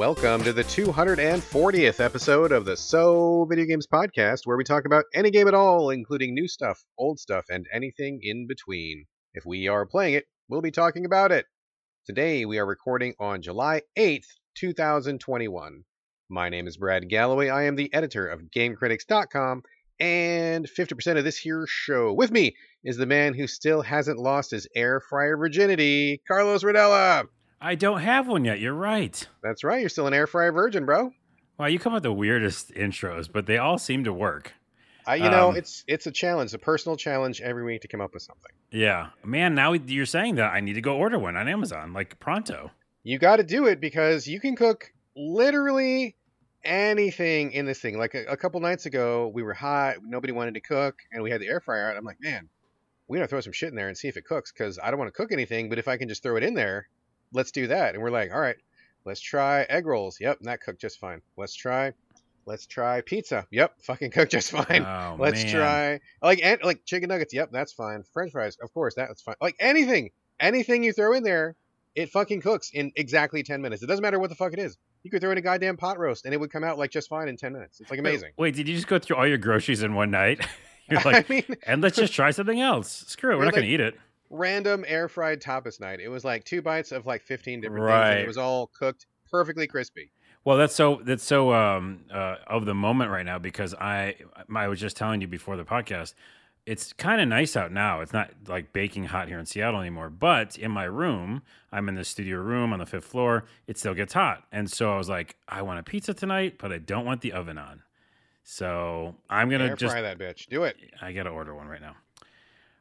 Welcome to the 240th episode of the So Video Games Podcast, where we talk about any game at all, including new stuff, old stuff, and anything in between. If we are playing it, we'll be talking about it. Today, we are recording on July 8th, 2021. My name is Brad Gallaway. I am the editor of GameCritics.com, and 50% of this here show with me is the man who still hasn't lost his air fryer virginity, Carlos Rodella. I don't have one yet. You're right. That's right. You're still an air fryer virgin, bro. Wow, you come up with the weirdest intros, but they all seem to work. Uh, you know, Um, it's it's a challenge, a personal challenge every week to come up with something. Yeah, man. Now you're saying that I need to go order one on Amazon, like pronto. You got to do it because you can cook literally anything in this thing. Like a, a couple nights ago, we were hot, nobody wanted to cook, and we had the air fryer out. I'm like, man, we gotta throw some shit in there and see if it cooks because I don't want to cook anything, but if I can just throw it in there, let's do that. And we're like, all right, let's try egg rolls. Yep, that cooked just fine. Let's try, let's try pizza. Yep, fucking cooked just fine. Oh, Let's man. try like and, like chicken nuggets. Yep, that's fine. French fries, of course, that's fine. Like anything, anything you throw in there, it fucking cooks in exactly ten minutes. It doesn't matter what the fuck it is. You could throw in a goddamn pot roast and it would come out like just fine in ten minutes. It's like amazing. Wait, did you just go through all your groceries in one night? You're like, I mean, and let's just try something else. Screw it. We're We're not gonna eat it. Random air fried tapas night. It was like two bites of like fifteen different things. And it was all cooked perfectly crispy. Well, that's so that's so um, uh, of the moment right now because I I was just telling you before the podcast. It's kind of nice out now. It's not like baking hot here in Seattle anymore. But in my room, I'm in the studio room on the fifth floor. It still gets hot, and so I was like, I want a pizza tonight, but I don't want the oven on. So I'm gonna Air just fry that bitch. Do it. I gotta order one right now.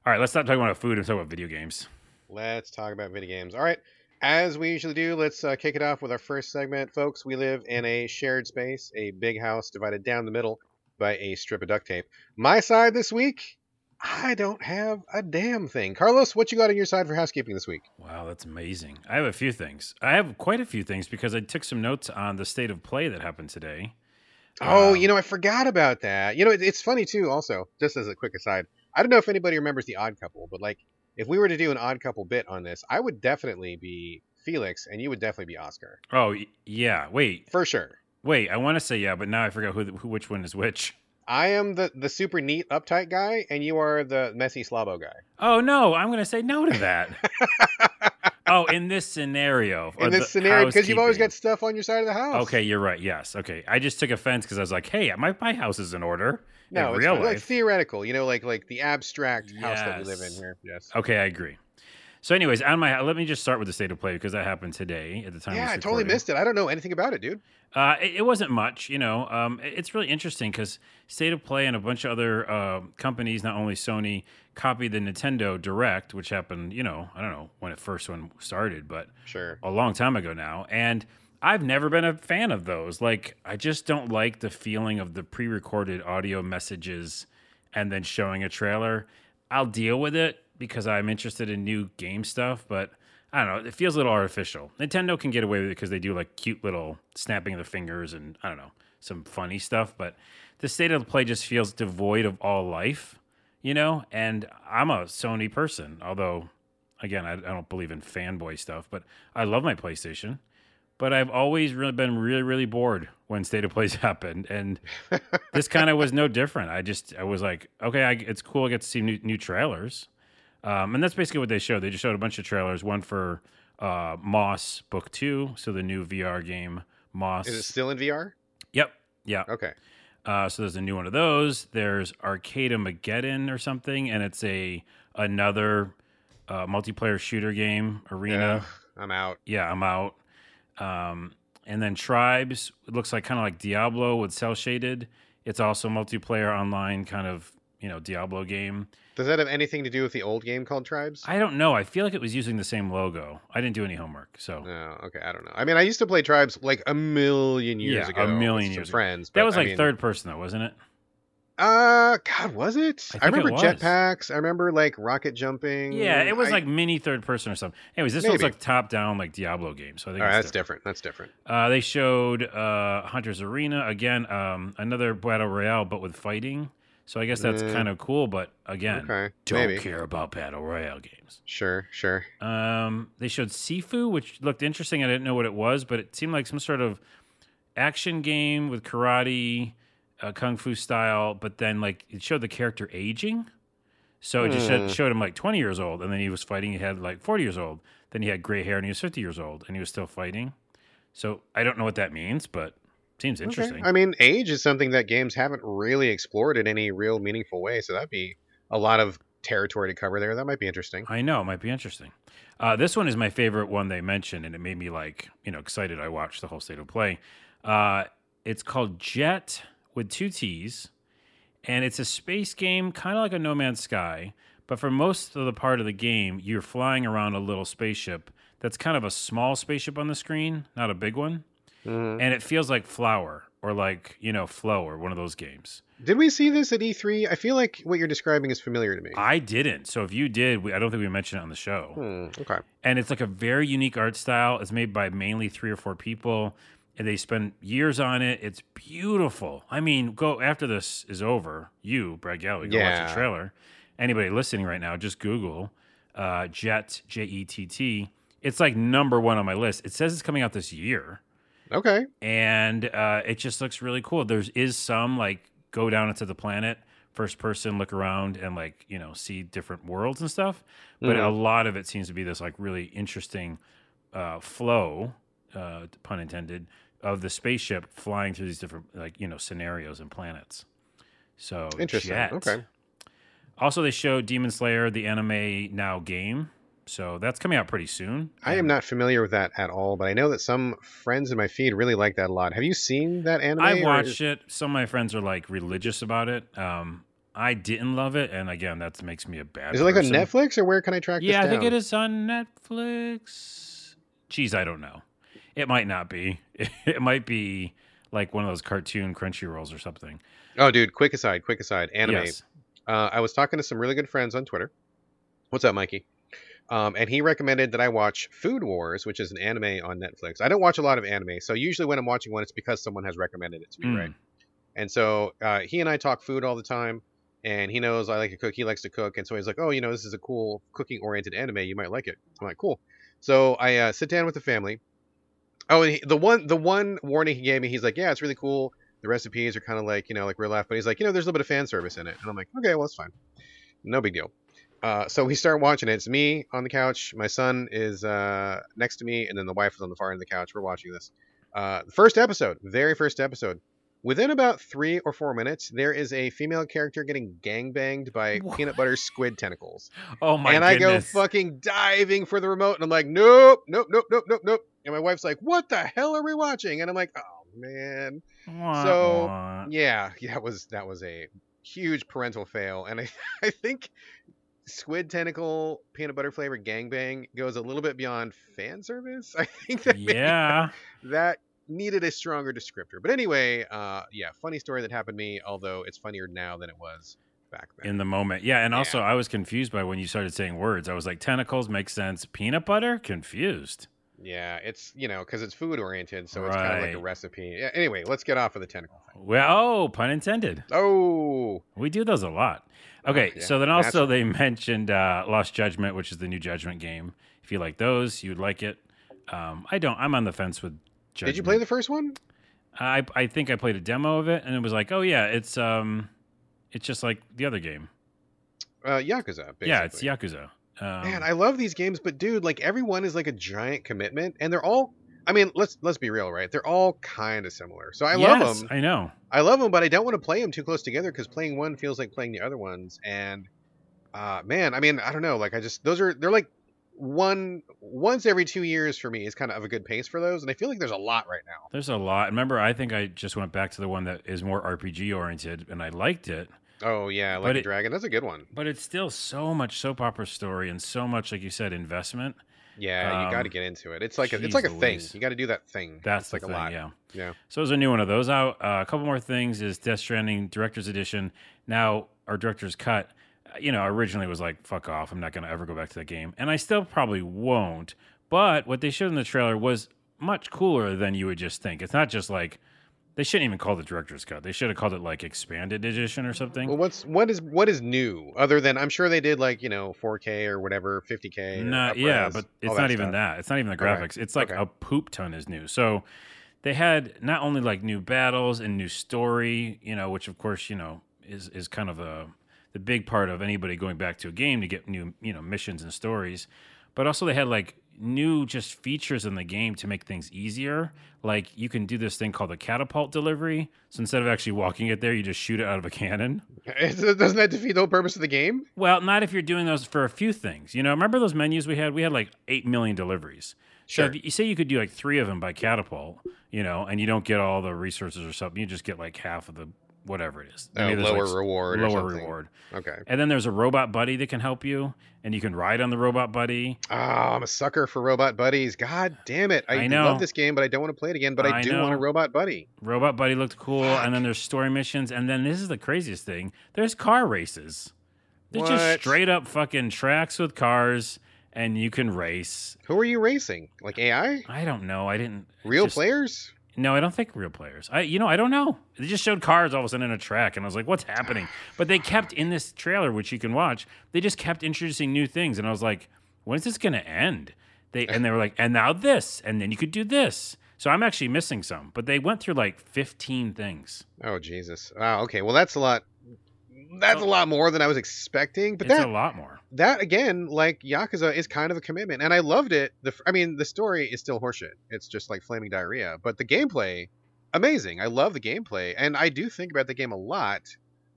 All right, let's stop talking about food and talk about video games. Let's talk about video games. All right. As we usually do, let's uh, kick it off with our first segment, folks. We live in a shared space, a big house divided down the middle by a strip of duct tape. My side this week, I don't have a damn thing. Carlos, what you got on your side for housekeeping this week? Wow, that's amazing. I have a few things. I have quite a few things because I took some notes on the state of play that happened today. Oh, Um, you know, I forgot about that. You know, it, it's funny too. Also, just as a quick aside, I don't know if anybody remembers the Odd Couple, but like, if we were to do an Odd Couple bit on this, I would definitely be Felix, and you would definitely be Oscar Oh yeah, wait, for sure. wait. I want to say yeah, but now I forgot who, who which one is which. I am the the super neat, uptight guy, and you are the messy slobbo guy. Oh no, I'm gonna say no to that. oh, in this scenario, In this scenario, because you've always got stuff on your side of the house. Okay, you're right. Yes. Okay, I just took offense because I was like, hey, my my house is in order. No, it's like life. theoretical. You know, like like the abstract house that we live in here. Yes. Okay, I agree. So, anyways, on my let me just start with the state of play because that happened today at the time. Yeah, I totally missed it. I don't know anything about it, dude. Uh, it, it wasn't much, you know. Um, it- it's really interesting because State of Play and a bunch of other uh, companies, not only Sony, copied the Nintendo Direct, which happened, you know, I don't know when it first one started, but Sure. a long time ago now. And I've never been a fan of those. Like, I just don't like the feeling of the pre-recorded audio messages and then showing a trailer. I'll deal with it because I'm interested in new game stuff, but I don't know. It feels a little artificial. Nintendo can get away with it because they do like cute little snapping of the fingers and I don't know some funny stuff. But the state of the play just feels devoid of all life, you know. And I'm a Sony person, although again I, I don't believe in fanboy stuff, but I love my PlayStation. But I've always really been really really bored when state of plays happened, and this kind of was no different. I just I was like, okay, I, it's cool. I get to see new, new trailers. Um, and that's basically what they showed. They just showed a bunch of trailers. One for uh, Moss Book Two, so the new VR game Moss. Is it still in VR? Yep, yeah. Okay. Uh, so there's a new one of those. There's Arcade Mageddon or something, and it's a another uh, multiplayer shooter game arena. Ugh, I'm out. Yeah, I'm out. Um, and then Tribes. It looks like kind of like Diablo with cell shaded. It's also multiplayer online kind of you know Diablo game. Does that have anything to do with the old game called Tribes? I don't know. I feel like it was using the same logo. I didn't do any homework, so No, okay, I don't know. I mean, I used to play Tribes like a million years Yeah, ago. a million years ago. friends. that was I like mean- third person though, wasn't it? Uh, God, was it? I I, it remember was. jetpacks. I remember like rocket jumping. Yeah, it was I- like mini third person or something. Anyways, this looks Maybe. like top down like Diablo game. So I think right, that's different. That's different. Uh, they showed uh, Hunter's Arena again, um, another battle royale, but with fighting. So I guess that's Mm. kind of cool. But again, Okay, don't maybe. care about battle royale games. Sure, sure. Um, they showed Sifu, which looked interesting. I didn't know what it was, but it seemed like some sort of action game with karate, uh, kung fu style. But then, like, it showed the character aging. So it just Hmm. showed, him like 20 years old, and then he was fighting. He had like 40 years old. Then he had gray hair, and he was 50 years old, and he was still fighting. So I don't know what that means, but seems Okay. interesting. I mean, age is something that games haven't really explored in any real meaningful way, so that'd be a lot of territory to cover there. That might be interesting. I know, it might be interesting. Uh, this one is my favorite one they mentioned, and it made me like you know excited. I watched the whole state of play. Uh, it's called Jett with two T's, and it's a space game, kind of like a No Man's Sky. But for most of the part of the game, you're flying around a little spaceship that's kind of a small spaceship on the screen, not a big one, Mhm. and it feels like Flower or like you know Flow or one of those games. Did we see this at E3? I feel like what you're describing is familiar to me. I didn't, so if you did, we, I don't think we mentioned it on the show. Hmm, okay. and it's like a very unique art style. It's made by mainly three or four people, and they spend years on it. It's beautiful. I mean, go after this is over. You, Brad Gallaway, go watch the trailer. Anybody listening right now, just Google uh, Jett J E T T. It's like number one on my list. It says it's coming out this year, Okay. and uh, it just looks really cool. There's is some like go down into the planet, first person, look around, and like you know see different worlds and stuff. But Mhm. a lot of it seems to be this like really interesting uh, flow, uh, pun intended, of the spaceship flying through these different like you know scenarios and planets. So Interesting. Jett. Okay. Also, they showed Demon Slayer, the anime now game. So that's coming out pretty soon. I am not familiar with that at all, but I know that some friends in my feed really like that a lot. Have you seen that anime? I watched it. Some of my friends are like religious about it. Um, I didn't love it, and again, that makes me a bad. Is it like on. Netflix or where can I track Yeah, I think it is on Netflix. Geez, I don't know. It might not be. It might be like one of those cartoon Crunchy Rolls or something. Oh, dude, quick aside, quick aside. Anime. Yes. Uh, I was talking to some really good friends on Twitter. What's up, Mikey? Um, and he recommended that I watch Food Wars, which is an anime on Netflix. I don't watch a lot of anime, so usually when I'm watching one, it's because someone has recommended it to me, Mm. right? And so uh, he and I talk food all the time, and he knows I like to cook. He likes to cook, and so he's like, "Oh, you know, this is a cool cooking-oriented anime. You might like it." I'm like, "Cool." So I uh, sit down with the family. Oh, he, the one the one warning he gave me, he's like, "Yeah, it's really cool. The recipes are kind of like you know like real life, but he's like, you know, there's a little bit of fan service in it." And I'm like, "Okay, well, that's fine. No big deal." Uh, so we start watching it. It's me on the couch. My son is uh, next to me, and then the wife is on the far end of the couch. We're watching this. Uh, the first episode, very first episode. Within about three or four minutes, there is a female character getting gangbanged by What? peanut butter squid tentacles. Oh my and I go fucking diving for the remote, and I'm like, nope, nope, nope, nope, nope, nope. And my wife's like, what the hell are we watching? And I'm like, oh man. So. Yeah, yeah, that was that was a huge parental fail, and I I think squid tentacle peanut butter flavored gangbang goes a little bit beyond fan service. I think that yeah. that needed a stronger descriptor. But anyway, uh, yeah, funny story that happened to me. Although it's funnier now than it was back then. in the moment. Yeah, and Yeah. also I was confused by when you started saying words. I was like, tentacles make sense. Peanut butter, confused. yeah, it's you know because it's food oriented, so it's kind of like a recipe. Yeah. Anyway, let's get off of the tentacle thing. Well, oh, pun intended. Oh, We do those a lot. Okay, yeah, so then also they mentioned uh, Lost Judgment, which is the new Judgment game. If you like those, you'd like it. Um, I don't. I'm on the fence with. Judgment. did you play the first one? I I think I played a demo of it, and it was like, oh yeah, it's um, it's just like the other game. Uh, Yakuza. Basically. Yeah, it's Yakuza. Um, Man, I love these games, but dude, like everyone is like a giant commitment, and they're all. I mean, let's let's be real, right? They're all kind of similar. So I love them. I know. I love them, but I don't want to play them too close together because playing one feels like playing the other ones. And uh, man, I mean, I don't know. Like, I just those are they're like one once every two years for me is kind of a good pace for those, and I feel like there's a lot right now. There's a lot. Remember, I think I just went back to the one that is more RPG oriented, and I liked it. Oh yeah, like a dragon. That's a good one. But it's still so much soap opera story and so much, like you said, investment. Yeah, you got to Um, get into it. It's like a, it's like a Louise. thing. You got to do that thing. That's like thing, a lot. yeah. Yeah. So there's a new one of those out. Uh, a couple more things is Death Stranding Director's Edition. Now our director's cut. You know, originally was like, "Fuck off! I'm not going to ever go back to that game," and I still probably won't. But what they showed in the trailer was much cooler than you would just think. It's not just like They shouldn't even call it director's cut. They should have called it like expanded edition or something. Well, what's what is what is new other than I'm sure they did like you know 4K or whatever 50K. No, yeah, but it's not even that. It's not even the graphics. It's like Okay. a poop ton is new. So they had not only like new battles and new story, you know, which of course you know is is kind of a the big part of anybody going back to a game to get new you know missions and stories, but also they had like new just features in the game to make things easier. Like you can do this thing called the catapult delivery. So instead of actually walking it there, you just shoot it out of a cannon. Doesn't that defeat the whole purpose of the game? Well, not if you're doing those for a few things. You know, remember those menus we had? We had like 8 million deliveries. So Sure. if you say you could do like three of them by catapult, you know, and you don't get all the resources or something, you just get like half of the whatever it is. Oh, Maybe there's, lower like, reward. Lower reward. Okay. And then there's a robot buddy that can help you, and you can ride on the robot buddy. Oh, I'm a sucker for robot buddies. God damn it! I, I know. love this game, but I don't want to play it again. But I, I do want a robot buddy. Robot buddy looked cool, and then there's story missions, and then this is the craziest thing: there's car races. They're just straight up fucking tracks with cars, and you can race. Who are you racing? Like AI? I don't know. I didn't. Real just- players? No, I don't think real players. I, you know, I don't know. They just showed cars all of a sudden in a track, and I was like, "What's happening?" But they kept in this trailer, which you can watch. They just kept introducing new things, and I was like, "When's this going to end?" They and they were like, "And now this, and then you could do this." So I'm actually missing some, but they went through like 15 things. Oh Jesus! Wow. Okay. Well, that's a lot. That's oh. a lot more than I was expecting. But it's that a lot more. That again, like Yakuza, is kind of a commitment, and I loved it. The I mean, the story is still horseshit. It's just like flaming diarrhea, but the gameplay, amazing. I love the gameplay, and I do think about the game a lot.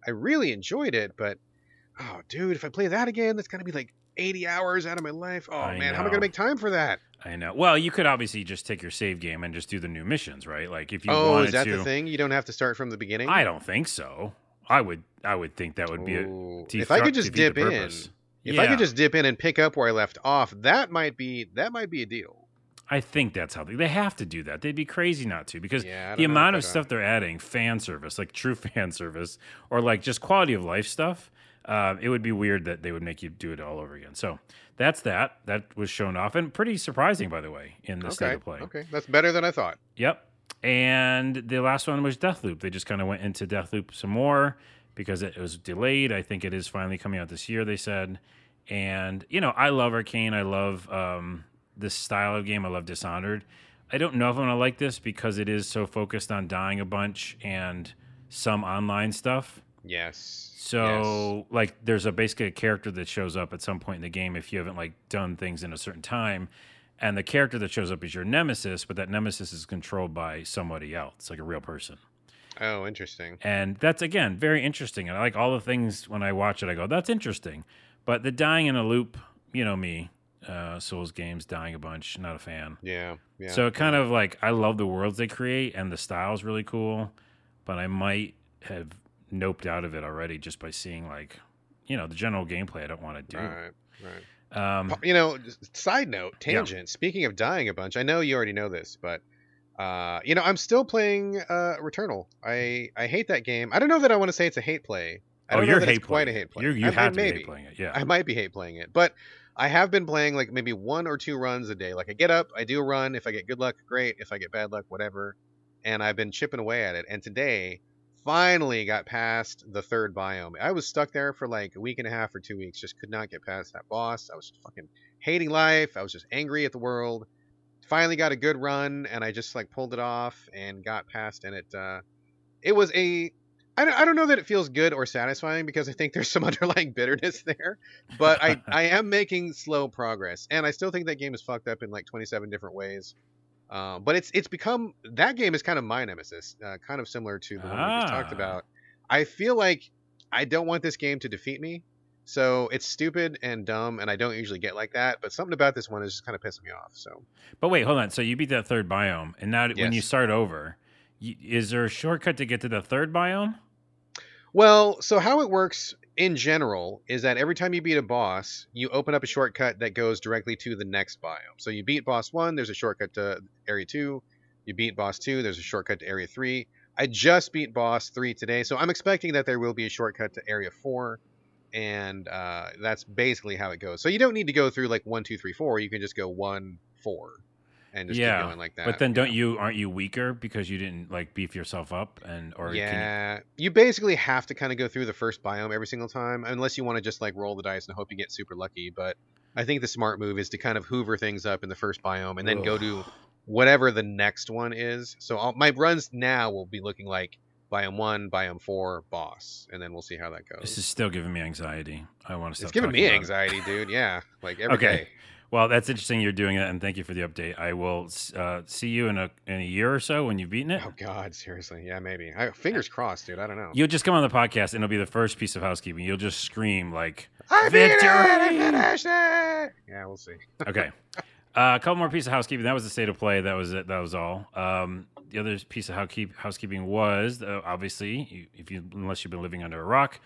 I really enjoyed it, but oh, dude, if I play that again, that's gonna be like 80 hours out of my life. Oh I man, how am I gonna make time for that? I know. Well, you could obviously just take your save game and just do the new missions, right? Like if you oh, wanted is that to. the thing? You don't have to start from the beginning. I don't think so. I would. I would think that would be a if I could just dip in, if I could just dip in and pick up where I left off, that might be that might be a deal. I think that's how they, they have to do that. They'd be crazy not to because Yeah, the amount of stuff they're adding, fan service, like true fan service, or like just quality of life stuff, uh, it would be weird that they would make you do it all over again. So that's that. That was shown off and pretty surprising, by the way, in the state of play. okay, that's better than I thought. Yep. And the last one was Deathloop. They just kind of went into Deathloop some more because it was delayed. I think it is finally coming out this year, they said. And, you know, I love Arkane. I love um, this style of game. I love Dishonored. I don't know if I'm going to like this because it is so focused on dying a bunch and some online stuff. Yes. So, like, there's a basically a character that shows up at some point in the game if you haven't like done things in a certain time, and the character that shows up is your nemesis, but that nemesis is controlled by somebody else, like a real person. Oh, interesting. And that's again very interesting. And I like all the things when I watch it, I go, "That's interesting." But the dying in a loop, you know me, uh, Souls games, dying a bunch, not a fan. Yeah. Yeah. So it kind of like I love the worlds they create and the style's really cool, but I might have noped out of it already just by seeing like, you know, the general gameplay I don't want to do. Right. Right. Um, You know, side note, tangent. Speaking of dying a bunch, I know you already know this, but uh, you know, I'm still playing uh, Returnal. I I hate that game. I don't know that I want to say it's a hate play. I oh, don't know you're that hate it's quite a hate play. You're, you I- have to be maybe. hate playing it. Yeah. I might be hate playing it, but I have been playing like maybe one or two runs a day. Like I get up, I do a run. If I get good luck, great. If I get bad luck, whatever. And I've been chipping away at it. And today, finally got past the third biome. I was stuck there for like a week and a half or two weeks. Just could not get past that boss. I was fucking hating life. I was just angry at the world. Finally got a good run, and I just like pulled it off and got past. And it, uh, it was a I don't, I don't know that it feels good or satisfying because I think there's some underlying bitterness there, but I, I am making slow progress, and I still think that game is fucked up in like 27 different ways. Um, but it's it's become that game is kind of my nemesis, uh, kind of similar to the one we just talked Ah. about. I feel like I don't want this game to defeat me, so it's stupid and dumb, and I don't usually get like that. But something about this one is just kind of pissing me off. So But wait, hold on. So you beat that third biome, and now when you start over, is there a shortcut to get to the third biome? Well, so how it works in general is that every time you beat a boss, you open up a shortcut that goes directly to the next biome. So you beat boss one, there's a shortcut to area two. You beat boss two, there's a shortcut to area three. I just beat boss three today, so I'm expecting that there will be a shortcut to area four, and uh, that's basically how it goes. So you don't need to go through like one, two, three, four. You can just go one, four. and just yeah, keep going like that. but then don't you aren't you weaker because you didn't like beef yourself up and or can you, yeah, you... basically have to kind of go through the first biome every single time, unless you want to just like roll the dice and hope you get super lucky. But I think the smart move is to kind of hoover things up in the first biome and then go to whatever the next one is. So all, my runs now will be looking like biome one, biome four, boss, and then we'll see how that goes. This is still giving me anxiety. I want to stop. it's giving me anxiety, dude. Yeah, like every day. Okay. Well, that's interesting. You're doing that, and thank you for the update. I will uh, see you in a in a year or so when you've beaten it. Oh God, seriously? Yeah, maybe. I, fingers crossed, dude. I don't know. You'll just come on the podcast, and it'll be the first piece of housekeeping. You'll just scream like, I beat it! I finished it! Yeah, we'll see. "Okay." Uh, a couple more pieces of housekeeping. That was the state of play. That was it. That was all. Um, the other piece of housekeep- housekeeping was uh, obviously, if you unless you've been living under a rock,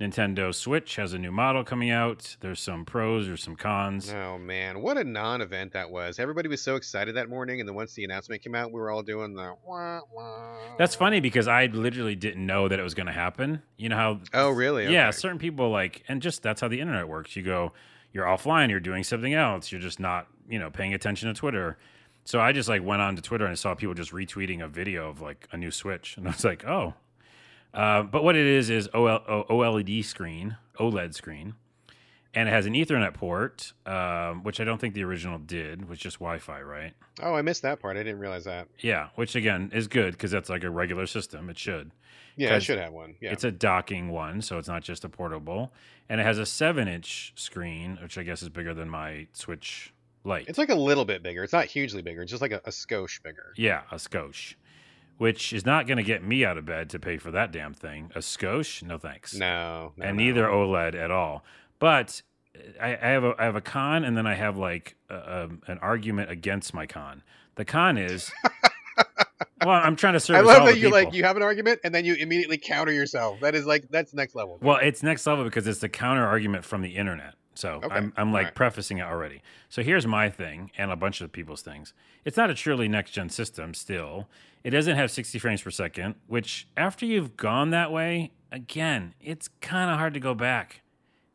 Nintendo Switch has a new model coming out. There's some pros or some cons. Oh man, what a non-event that was! Everybody was so excited that morning, and then once the announcement came out, we were all doing the wah, wah. That's funny because I literally didn't know that it was going to happen. You know how? Oh really? Yeah, certain people like, and just that's how the internet works. You go, you're offline, you're doing something else, you're just not, you know, paying attention to Twitter. So I just like went on to Twitter and I saw people just retweeting a video of like a new Switch, and I was like, oh. Uh, but what it is is OL, O- OLED screen, OLED screen, and it has an Ethernet port, um, which I don't think the original did, was just Wi-Fi, right? Oh, I missed that part. I didn't realize that. Yeah, which again is good because that's like a regular system. It should. Yeah, it should have one. Yeah. It's a docking one, so it's not just a portable. And it has a seven inch screen, which I guess is bigger than my Switch Lite. It's like a little bit bigger. It's not hugely bigger. It's just like a, a skosh bigger. yeah, a skosh. Which is not going to get me out of bed to pay for that damn thing. A skosh? No thanks. No, no and no. neither OLED at all. But uh, I, I have a I have a con, and then I have like a, a, an argument against my con. The con is, well, I'm trying to service I love that you like you have an argument and then you immediately counter yourself. That is like that's next level. Well, it's next level because it's the counter argument from the internet. So Okay. I'm, I'm like Alright. prefacing it already. So here's my thing and a bunch of people's things. It's not a truly next gen system still. It doesn't have 60 frames per second, which after you've gone that way, again, it's kind of hard to go back.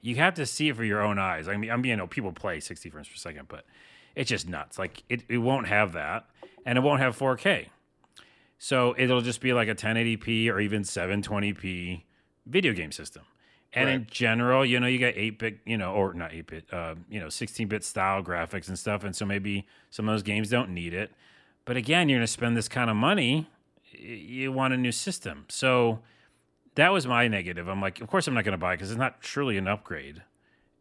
You have to see it for your own eyes. I mean, I'm you know people play 60 frames per second, but it's just nuts. Like it, it won't have that, and it won't have 4K. So it'll just be like a 1080p or even 720p video game system. And in general, you know, you got 8 bit, you know, or not 8 bit, uh, you know, 16 bit style graphics and stuff. And so maybe some of those games don't need it. But again, you're going to spend this kind of money. You want a new system. So that was my negative. I'm like, of course, I'm not going to buy it because it's not truly an upgrade.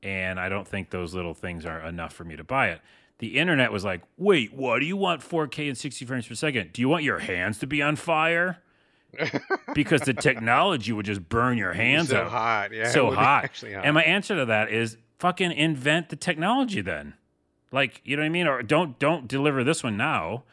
And I don't think those little things are enough for me to buy it. The internet was like, wait, what? Do you want 4K and 60 frames per second? Do you want your hands to be on fire? Because the technology would just burn your hands up. so out hot. Yeah, so hot. Hot. And my answer to that is fucking invent the technology then. Like, you know what I mean? Or don't don't deliver this one now.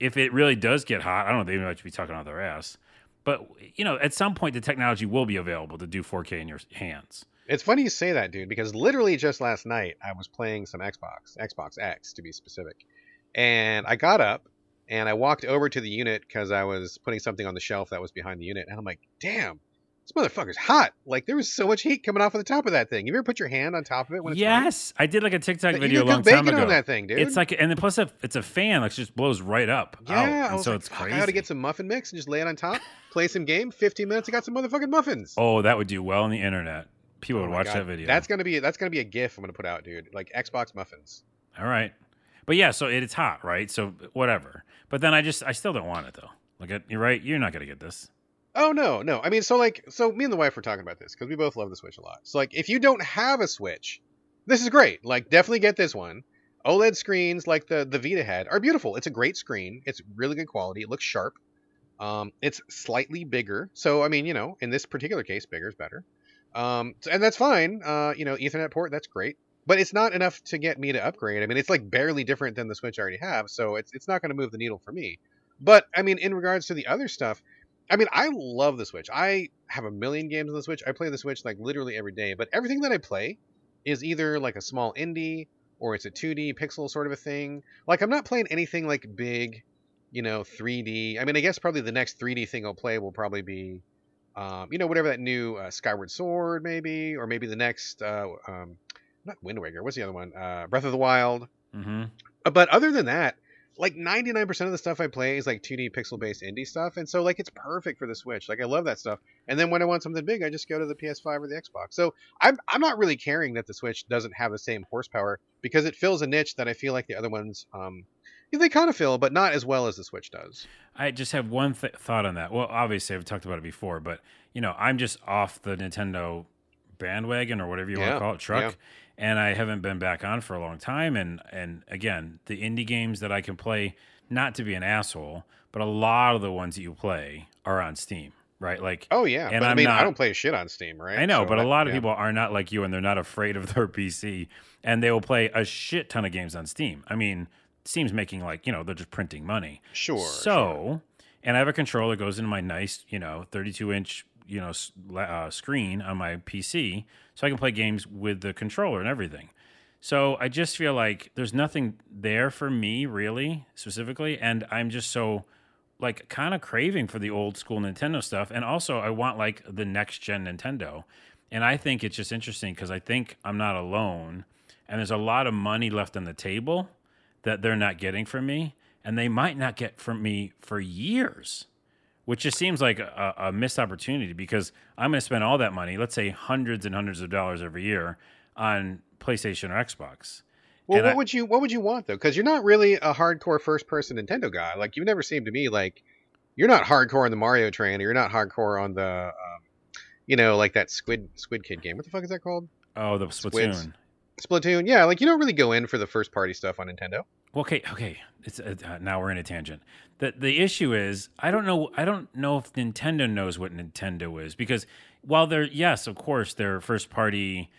If it really does get hot, I don't know, they might be talking out their ass. But you know, at some point the technology will be available to do 4K in your hands. It's funny you say that, dude, because literally just last night I was playing some Xbox, Xbox X to be specific, and I got up and I walked over to the unit because I was putting something on the shelf that was behind the unit, and I'm like, damn, this motherfucker's hot. Like there was so much heat coming off of the top of that thing. You ever put your hand on top of it when it's hot? Yes, I did like a TikTok You video a long time bacon ago. on that thing, dude. It's like, and then plus it's a fan, like it just blows right up. yeah, out, I and was so like, it's "Fuck, crazy. I ought to get some muffin mix and just lay it on top, play some game. 15 minutes, I got some motherfucking muffins. Oh, that would do well on the internet. People Oh would watch God. that video. That's gonna be that's gonna be a GIF I'm gonna put out, dude. Like Xbox muffins. All right. But yeah, so it, it's hot, right? So whatever. But then I just I still don't want it though. Like you're right, you're not gonna get this. Oh no, no. I mean, so like, so me and the wife were talking about this because we both love the Switch a lot. So like, if you don't have a Switch, this is great. Like, definitely get this one. OLED screens like the the Vita had are beautiful. It's a great screen. It's really good quality. It looks sharp. Um, it's slightly bigger. So I mean, you know, in this particular case, bigger is better. Um, and that's fine. Uh, you know, Ethernet port, that's great. But it's not enough to get me to upgrade. I mean, it's like barely different than the Switch I already have, so it's it's not going to move the needle for me. But I mean, in regards to the other stuff, I mean, I love the Switch. I have a million games on the Switch. I play the Switch like literally every day. But everything that I play is either like a small indie or it's a 2D pixel sort of a thing. Like I'm not playing anything like big, you know, 3D. I mean, I guess probably the next 3D thing I'll play will probably be, um, you know, whatever that new uh, Skyward Sword maybe, or maybe the next, uh, um, not Wind Waker. What's the other one? Uh, Breath of the Wild. Mm-hmm. Uh, But other than that, like 99% of the stuff I play is like 2D pixel based indie stuff. And so, like, it's perfect for the Switch. Like, I love that stuff. And then when I want something big, I just go to the PS5 or the Xbox. So I'm, I'm not really caring that the Switch doesn't have the same horsepower because it fills a niche that I feel like the other ones, um, they kind of fill, but not as well as the Switch does. I just have one th- thought on that. Well, obviously, I've talked about it before, but, you know, I'm just off the Nintendo bandwagon or whatever you yeah, want to call it, truck. Yeah and I haven't been back on for a long time. And and again, the indie games that I can play, not to be an asshole, but a lot of the ones that you play are on Steam, right? Like, oh yeah, and I mean, not, I don't play shit on Steam, right? I know, so but a lot of yeah. people are not like you, and they're not afraid of their PC, and they will play a shit ton of games on Steam. I mean, Steam's making like you know they're just printing money. Sure. So, sure. and I have a controller that goes into my nice, you know, 32 inch you know uh, screen on my PC, so I can play games with the controller and everything. So I just feel like there's nothing there for me really specifically, and I'm just so like kind of craving for the old school Nintendo stuff, and also I want like the next gen Nintendo, and I think it's just interesting because I think I'm not alone, and there's a lot of money left on the table that they're not getting from me, and they might not get from me for years which just seems like a, a missed opportunity because I'm going to spend all that money, let's say hundreds and hundreds of dollars every year, on PlayStation or Xbox. Well, and what I, would you what would you want though? Because you're not really a hardcore first person Nintendo guy. Like you've never seemed to me like you're not hardcore on the Mario train, or you're not hardcore on the, um, you know, like that Squid Squid Kid game. What the fuck is that called? Oh, the Splatoon. Squids. Splatoon. Yeah, like you don't really go in for the first party stuff on Nintendo. Okay, okay. It's uh, now we're in a tangent. the The issue is I don't know. I don't know if Nintendo knows what Nintendo is because while they're yes, of course, they're first party.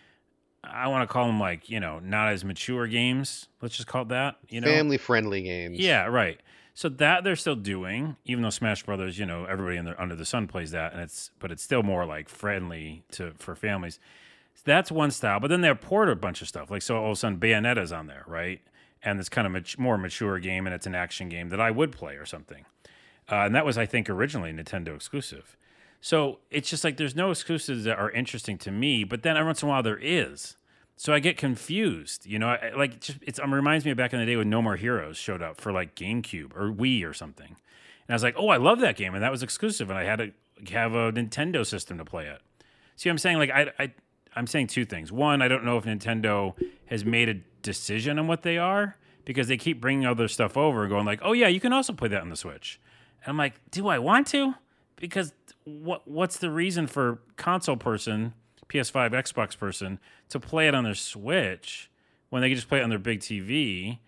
I want to call them like you know not as mature games. Let's just call it that. You know, family friendly games. Yeah, right. So that they're still doing, even though Smash Brothers, you know, everybody the, under the sun plays that, and it's but it's still more like friendly to for families. So that's one style. But then they port a bunch of stuff. Like so, all of a sudden, Bayonetta's on there, right? And it's kind of mat- more mature game and it's an action game that I would play or something. Uh, and that was, I think, originally Nintendo exclusive. So it's just like there's no exclusives that are interesting to me, but then every once in a while there is. So I get confused, you know. I, like just, it reminds me of back in the day when No More Heroes showed up for like GameCube or Wii or something, and I was like, oh, I love that game, and that was exclusive, and I had to have a Nintendo system to play it. See, what I'm saying like I, I I'm saying two things. One, I don't know if Nintendo has made a decision on what they are because they keep bringing other stuff over, going like, "Oh yeah, you can also play that on the Switch." And I'm like, "Do I want to?" Because what what's the reason for console person, PS5, Xbox person to play it on their Switch when they can just play it on their big TV?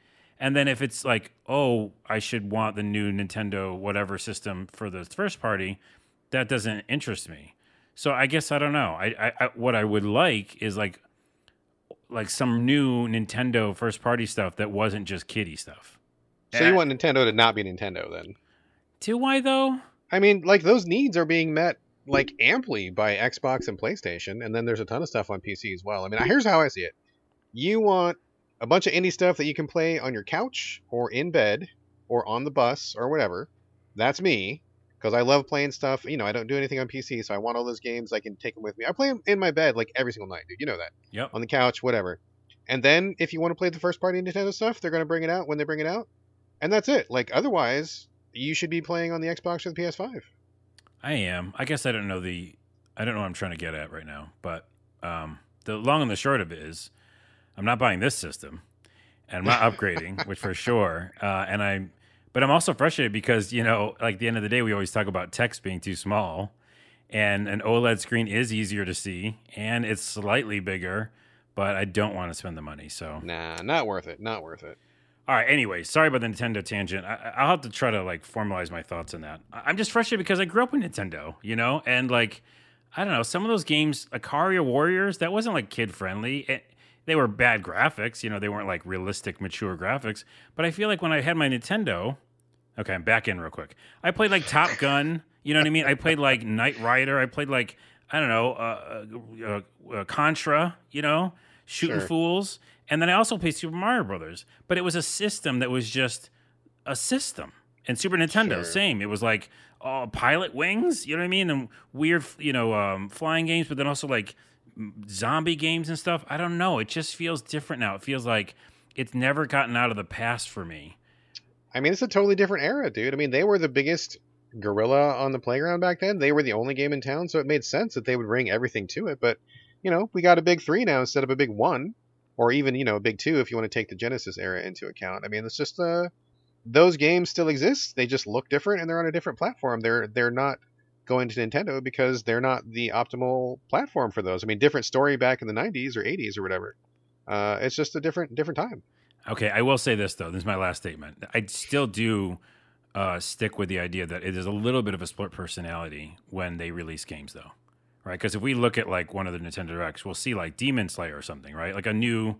And then if it's like, "Oh, I should want the new Nintendo whatever system for the first party," that doesn't interest me. So I guess I don't know. I, I, I what I would like is like like some new Nintendo first party stuff that wasn't just kiddie stuff. So you want Nintendo to not be Nintendo then? Do I though? I mean, like those needs are being met like amply by Xbox and PlayStation, and then there's a ton of stuff on PC as well. I mean, here's how I see it: you want a bunch of indie stuff that you can play on your couch or in bed or on the bus or whatever. That's me because I love playing stuff. You know, I don't do anything on PC, so I want all those games. I can take them with me. I play them in my bed like every single night, dude. You know that. Yep. On the couch, whatever. And then if you want to play the first party Nintendo stuff, they're going to bring it out when they bring it out, and that's it. Like otherwise, you should be playing on the Xbox or the PS5. I am. I guess I don't know the. I don't know what I'm trying to get at right now, but um, the long and the short of it is, I'm not buying this system, and I'm not upgrading, which for sure. Uh, and I'm but I'm also frustrated because, you know, like the end of the day, we always talk about text being too small. And an OLED screen is easier to see and it's slightly bigger, but I don't want to spend the money. So, nah, not worth it. Not worth it. All right. Anyway, sorry about the Nintendo tangent. I, will have to try to like formalize my thoughts on that. I'm just frustrated because I grew up with Nintendo, you know, and like, I don't know, some of those games, Ikari Warriors, that wasn't like kid friendly. It, they were bad graphics, you know, they weren't like realistic, mature graphics. But I feel like when I had my Nintendo, okay, I'm back in real quick. I played like Top Gun, you know what I mean? I played like Knight Rider. I played like I don't know, uh, uh, uh, Contra, you know, shooting sure. fools, and then I also played Super Mario Brothers. But it was a system that was just a system. And Super Nintendo, sure. same. It was like oh, Pilotwings, you know what I mean, and weird, you know, um, flying games, but then also like zombie games and stuff. I don't know. It just feels different now. It feels like it's never gotten out of the past for me. I mean, it's a totally different era, dude. I mean, they were the biggest gorilla on the playground back then. They were the only game in town, so it made sense that they would bring everything to it. But you know, we got a big three now instead of a big one, or even you know a big two if you want to take the Genesis era into account. I mean, it's just uh, those games still exist. They just look different and they're on a different platform. They're they're not going to Nintendo because they're not the optimal platform for those. I mean, different story back in the 90s or 80s or whatever. Uh, it's just a different different time. Okay, I will say this though. This is my last statement. I still do uh, stick with the idea that it is a little bit of a split personality when they release games, though, right? Because if we look at like one of the Nintendo Directs, we'll see like Demon Slayer or something, right? Like a new,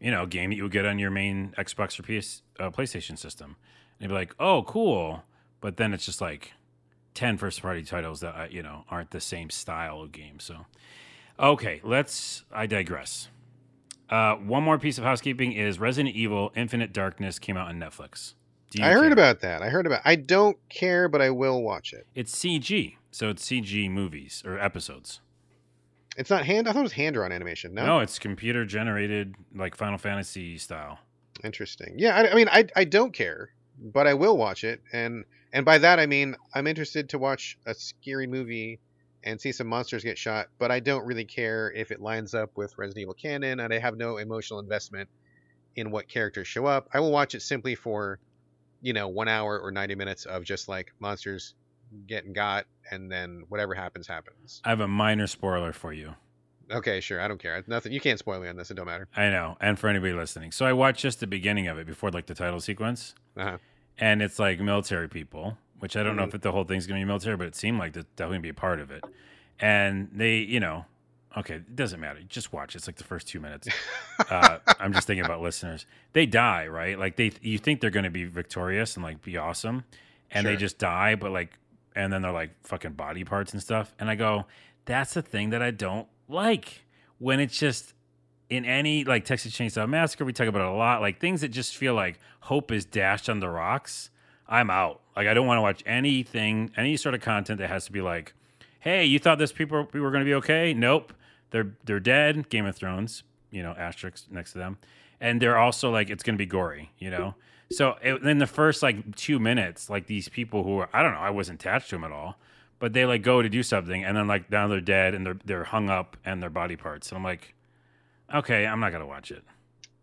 you know, game that you would get on your main Xbox or PS uh, PlayStation system. And you'd be like, oh, cool, but then it's just like 10 first party titles that uh, you know aren't the same style of game. So, okay, let's. I digress. Uh, one more piece of housekeeping is Resident Evil Infinite Darkness came out on Netflix. I heard about that. I heard about. I don't care, but I will watch it. It's CG, so it's CG movies or episodes. It's not hand. I thought it was hand drawn animation. No, no, it's computer generated, like Final Fantasy style. Interesting. Yeah, I, I mean, I I don't care, but I will watch it, and and by that I mean I'm interested to watch a scary movie and see some monsters get shot, but I don't really care if it lines up with Resident Evil canon, and I have no emotional investment in what characters show up. I will watch it simply for, you know, one hour or 90 minutes of just like monsters getting got, and then whatever happens, happens. I have a minor spoiler for you. Okay, sure. I don't care. Nothing. You can't spoil me on this. It don't matter. I know. And for anybody listening, so I watched just the beginning of it before like the title sequence, uh-huh. and it's like military people which I don't know mm-hmm. if the whole thing's going to be military, but it seemed like that definitely be a part of it. And they, you know, okay, it doesn't matter. Just watch. It's like the first two minutes. Uh, I'm just thinking about listeners. They die, right? Like they, you think they're going to be victorious and like be awesome, and sure. they just die, but like, and then they're like fucking body parts and stuff. And I go, that's the thing that I don't like when it's just in any like Texas Chainsaw Massacre. We talk about it a lot. Like things that just feel like hope is dashed on the rocks I'm out. Like I don't want to watch anything, any sort of content that has to be like, "Hey, you thought this people were going to be okay? Nope, they're they're dead." Game of Thrones, you know, asterisks next to them, and they're also like it's going to be gory, you know. So it, in the first like two minutes, like these people who are I don't know, I wasn't attached to them at all, but they like go to do something, and then like now they're dead and they're they're hung up and their body parts, and I'm like, okay, I'm not gonna watch it.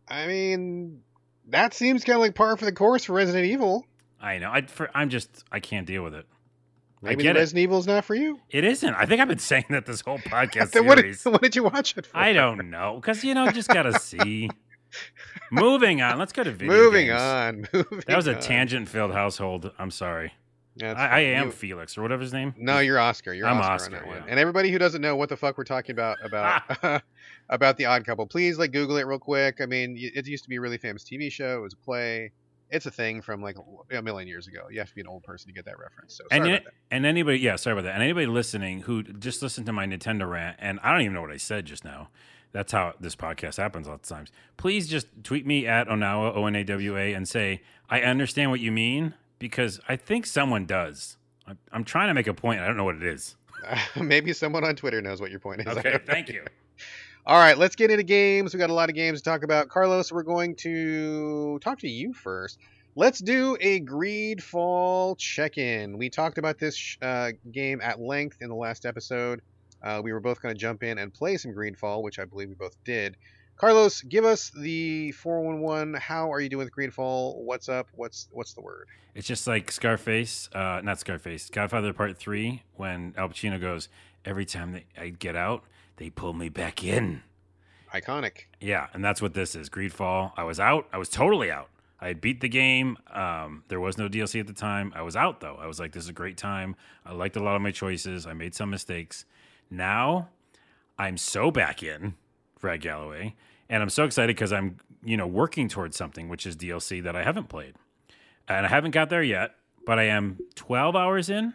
I mean, that seems kind of like par for the course for Resident Evil. I know. I, for, I'm just I can't deal with it. Maybe the Resident Evil is not for you. It isn't. I think I've been saying that this whole podcast series. what, did, what did you watch it for? I don't know because you know just gotta see. moving on. Let's go to video. Moving games. on. Moving that was a tangent-filled household. I'm sorry. I, I, am you, Felix or whatever his name. No, you're Oscar. You're I'm Oscar, Oscar yeah. And everybody who doesn't know what the fuck we're talking about about about the Odd Couple, please like Google it real quick. I mean, it used to be a really famous TV show. It was a play it's a thing from like a million years ago. You have to be an old person to get that reference. So and and anybody, yeah, sorry about that. And anybody listening who just listened to my Nintendo rant, and I don't even know what I said just now. That's how this podcast happens lots of times. Please just tweet me at Onawa O N A W A and say I understand what you mean because I think someone does. I'm, I'm trying to make a point. I don't know what it is. Uh, maybe someone on Twitter knows what your point is. Okay, thank you. All right, let's get into games. We got a lot of games to talk about. Carlos, we're going to talk to you first. Let's do a Greedfall check-in. We talked about this uh, game at length in the last episode. Uh, we were both going to jump in and play some Greedfall, which I believe we both did. Carlos, give us the 411. How are you doing with Greedfall? What's up? What's what's the word? It's just like Scarface, uh, not Scarface, Godfather Part 3, when Al Pacino goes, Every time that I get out, they pull me back in. Iconic. Yeah, and that's what this is. Greedfall. I was out. I was totally out. I had beat the game. Um, there was no DLC at the time. I was out though. I was like, this is a great time. I liked a lot of my choices. I made some mistakes. Now I'm so back in Brad Gallaway, and I'm so excited because I'm you know working towards something which is DLC that I haven't played, and I haven't got there yet. But I am 12 hours in.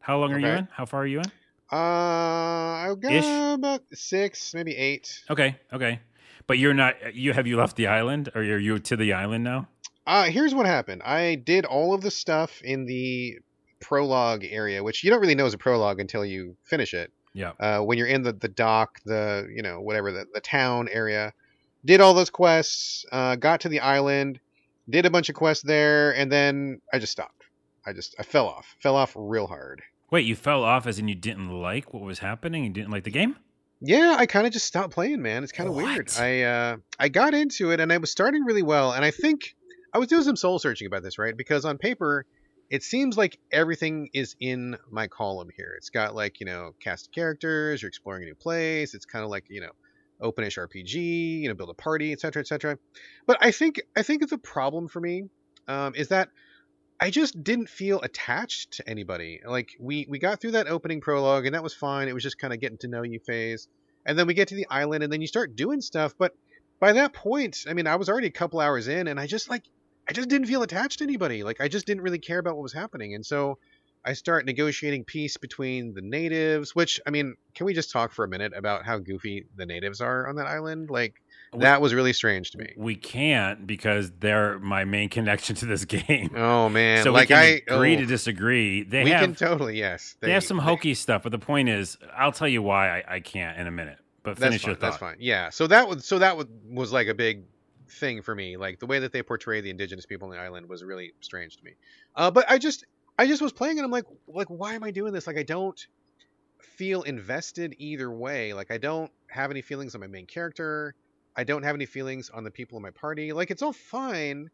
How long okay. are you in? How far are you in? Uh, I'll go about six, maybe eight. Okay, okay. But you're not. You have you left the island, or are you to the island now? Uh, here's what happened. I did all of the stuff in the prologue area, which you don't really know is a prologue until you finish it. Yeah. Uh, when you're in the the dock, the you know whatever the the town area, did all those quests, uh, got to the island, did a bunch of quests there, and then I just stopped. I just I fell off, fell off real hard. Wait, you fell off as in you didn't like what was happening? You didn't like the game? Yeah, I kind of just stopped playing, man. It's kind of weird. I uh, I got into it and I was starting really well, and I think I was doing some soul searching about this, right? Because on paper, it seems like everything is in my column here. It's got like you know cast of characters, you're exploring a new place. It's kind of like you know openish RPG, you know build a party, etc., etc. But I think I think the problem for me um, is that I just didn't feel attached to anybody. Like we we got through that opening prologue and that was fine. It was just kind of getting to know you phase. And then we get to the island and then you start doing stuff, but by that point, I mean, I was already a couple hours in and I just like I just didn't feel attached to anybody. Like I just didn't really care about what was happening. And so I start negotiating peace between the natives, which I mean, can we just talk for a minute about how goofy the natives are on that island? Like We- that was really strange to me. We can't because they're my main connection to this game. Oh man, so like we can I agree oh, to disagree. They we have can totally yes. they, have some hokey stuff, but the point is, I'll tell you why I, I can't in a minute. But That's finish fine. your thought. That's fine. Yeah. So that was so that was, was like a big thing for me. Like the way that they portray the indigenous people on the island was really strange to me. Uh, but I just I just was playing and I'm like like why am I doing this? Like I don't feel invested either way. Like I don't have any feelings on my main character. I don't have any feelings on the people in my party. Like it's all fine.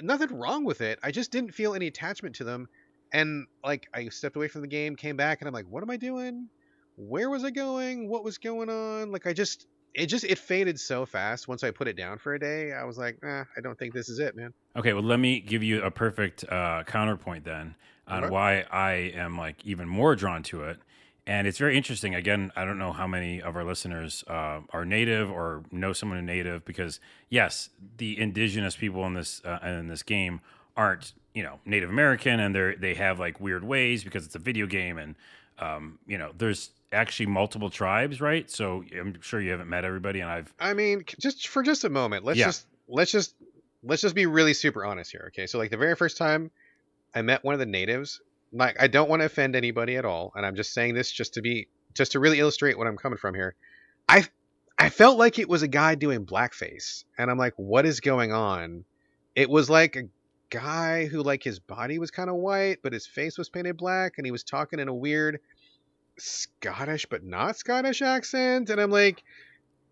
Nothing wrong with it. I just didn't feel any attachment to them. And like I stepped away from the game, came back, and I'm like, what am I doing? Where was I going? What was going on? Like I just it just it faded so fast once I put it down for a day. I was like, nah, I don't think this is it, man. Okay, well, let me give you a perfect uh, counterpoint then on Okay. why I am like even more drawn to it. And it's very interesting. Again, I don't know how many of our listeners uh, are native or know someone who's native because yes, the indigenous people in this uh, in this game aren't you know Native American and they're they have like weird ways because it's a video game and um, you know there's actually multiple tribes, right? So I'm sure you haven't met everybody, and I've I mean, just for just a moment, let's Yeah. just let's just let's just be really super honest here, okay? So like the very first time I met one of the natives, like I don't want to offend anybody at all, and I'm just saying this just to be just to really illustrate what I'm coming from here. I I felt like it was a guy doing blackface, and I'm like, what is going on? It was like a guy who like his body was kind of white, but his face was painted black, and he was talking in a weird Scottish but not Scottish accent, and I'm like,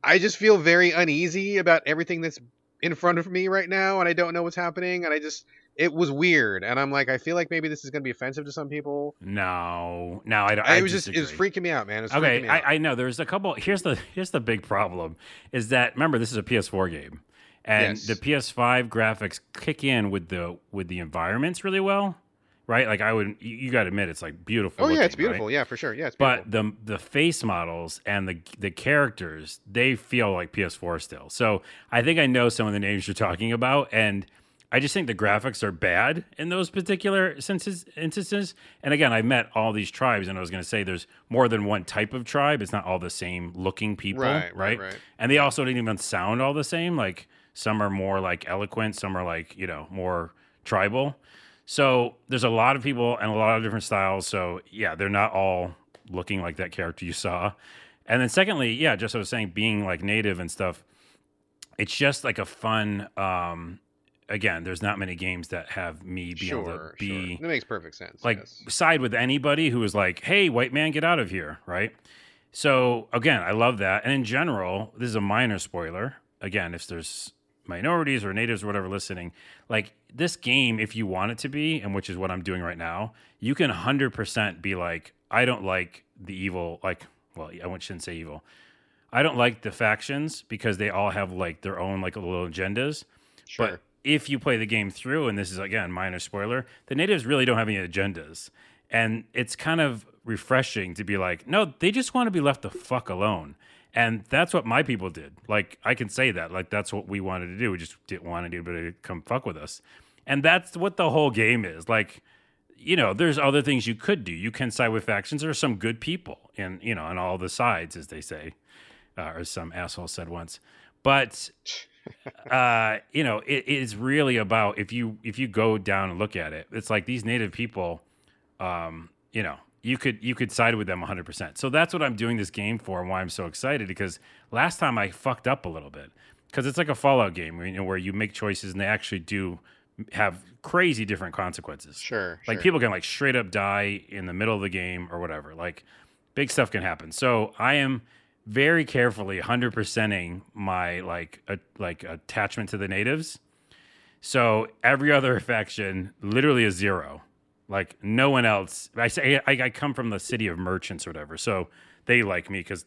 I just feel very uneasy about everything that's in front of me right now, and I don't know what's happening, and I just it was weird, and I'm like, I feel like maybe this is gonna be offensive to some people. no, no, I don't. I, I it was just it was freaking me out, man. It was freaking Okay, out. I, I know. There's a couple. Here's the here's the big problem is that remember this is a PS4 game, and Yes. the PS5 graphics kick in with the with the environments really well, right? Like I would, you, got to admit it's like beautiful. oh yeah, it's looking, right? beautiful. Yeah, for sure. Yeah, it's beautiful. But the the face models and the the characters they feel like PS4 still. So I think I know some of the names you're talking about, and I just think the graphics are bad in those particular instances. instances. And again, I met all these tribes, and I was going to say there's more than one type of tribe. It's not all the same looking people, right? right, right. And they also didn't even sound all the same. Like some are more like eloquent, some are like you know more tribal. So there's a lot of people and a lot of different styles. So yeah, they're not all looking like that character you saw. And then secondly, yeah, just I was saying, being like native and stuff, it's just like a fun. um Again, there's not many games that have me be able to be sure. That makes perfect sense. like yes. side with anybody who is like, "Hey, white man, get out of here!" Right. So again, I love that. And in general, this is a minor spoiler. Again, if there's minorities or natives or whatever listening, like this game, if you want it to be, and which is what I'm doing right now, you can 100% be like, I don't like the evil. Like, well, I shouldn't say evil. I don't like the factions because they all have like their own like little agendas. sure. But if you play the game through, and this is again minor spoiler, the natives really don't have any agendas, and it's kind of refreshing to be like, no, they just want to be left the fuck alone, and that's what my people did. Like I can say that, like that's what we wanted to do. We just didn't want anybody to come fuck with us, and that's what the whole game is. Like, you know, there's other things you could do. You can side with factions. There are some good people, and you know, on all the sides, as they say, uh, or some asshole said once, but uh, you know, it is really about if you if you go down and look at it, it's like these native people, um, you know, you could you could side with them 100. percent So that's what I'm doing this game for, and why I'm so excited. Because last time I fucked up a little bit, because it's like a Fallout game, you know, where you make choices and they actually do have crazy different consequences. Sure. Like sure. people can like straight up die in the middle of the game or whatever. Like big stuff can happen. So I am very carefully 100%ing my like a, like attachment to the natives. So every other faction literally is zero. Like no one else. I say I, I come from the city of merchants or whatever. So they like me because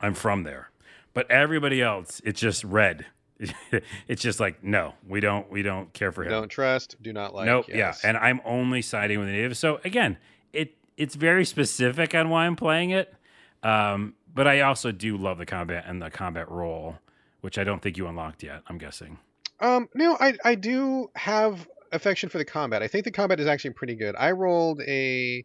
I'm from there. But everybody else, it's just red. it's just like no, we don't we don't care for him. Don't trust. Do not like. Nope. yes. Yeah, and I'm only siding with the natives. So again, it it's very specific on why I'm playing it. Um, but I also do love the combat and the combat role, which I don't think you unlocked yet. I'm guessing. Um, no, I I do have affection for the combat. I think the combat is actually pretty good. I rolled a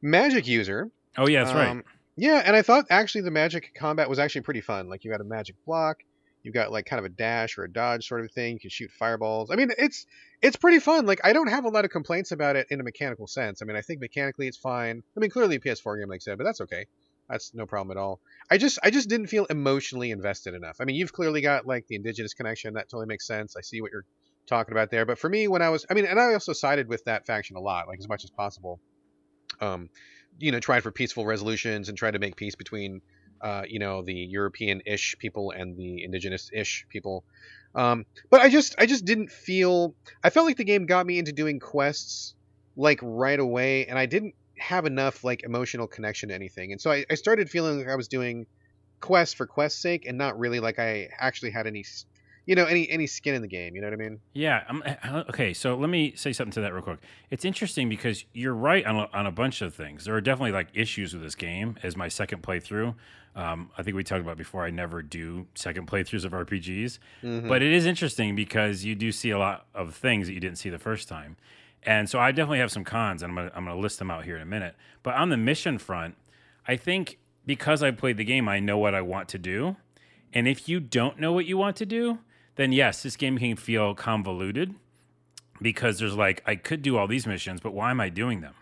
magic user. Oh yeah, that's right. Um, Yeah, and I thought actually the magic combat was actually pretty fun. Like you had a magic block, you've got like kind of a dash or a dodge sort of thing. You can shoot fireballs. I mean, it's it's pretty fun. Like I don't have a lot of complaints about it in a mechanical sense. I mean, I think mechanically it's fine. I mean, clearly a PS4 game, like I said, but that's okay. That's no problem at all. I just I just didn't feel emotionally invested enough. I mean, you've clearly got like the indigenous connection. That totally makes sense. I see what you're talking about there. But for me, when I was, I mean, and I also sided with that faction a lot, like as much as possible. Um, you know, tried for peaceful resolutions and tried to make peace between, uh, you know, the European-ish people and the indigenous-ish people. Um, but I just, I just didn't feel. I felt like the game got me into doing quests like right away, and I didn't have enough like emotional connection to anything. And so I, I started feeling like I was doing quests for quest's sake, and not really like I actually had any, you know, any any skin in the game. You know what I mean? Yeah. I'm, uh, okay. So let me say something to that real quick. It's interesting because you're right on a, on a bunch of things. There are definitely like issues with this game. As my second playthrough, um, I think we talked about before. I never do second playthroughs of RPGs, Mhm. but it is interesting because you do see a lot of things that you didn't see the first time. And so I definitely have some cons, and I'm gonna, I'm gonna list them out here in a minute. But on the mission front, I think because I played the game, I know what I want to do. And if you don't know what you want to do, then yes, this game can feel convoluted because there's like I could do all these missions, but why am I doing them?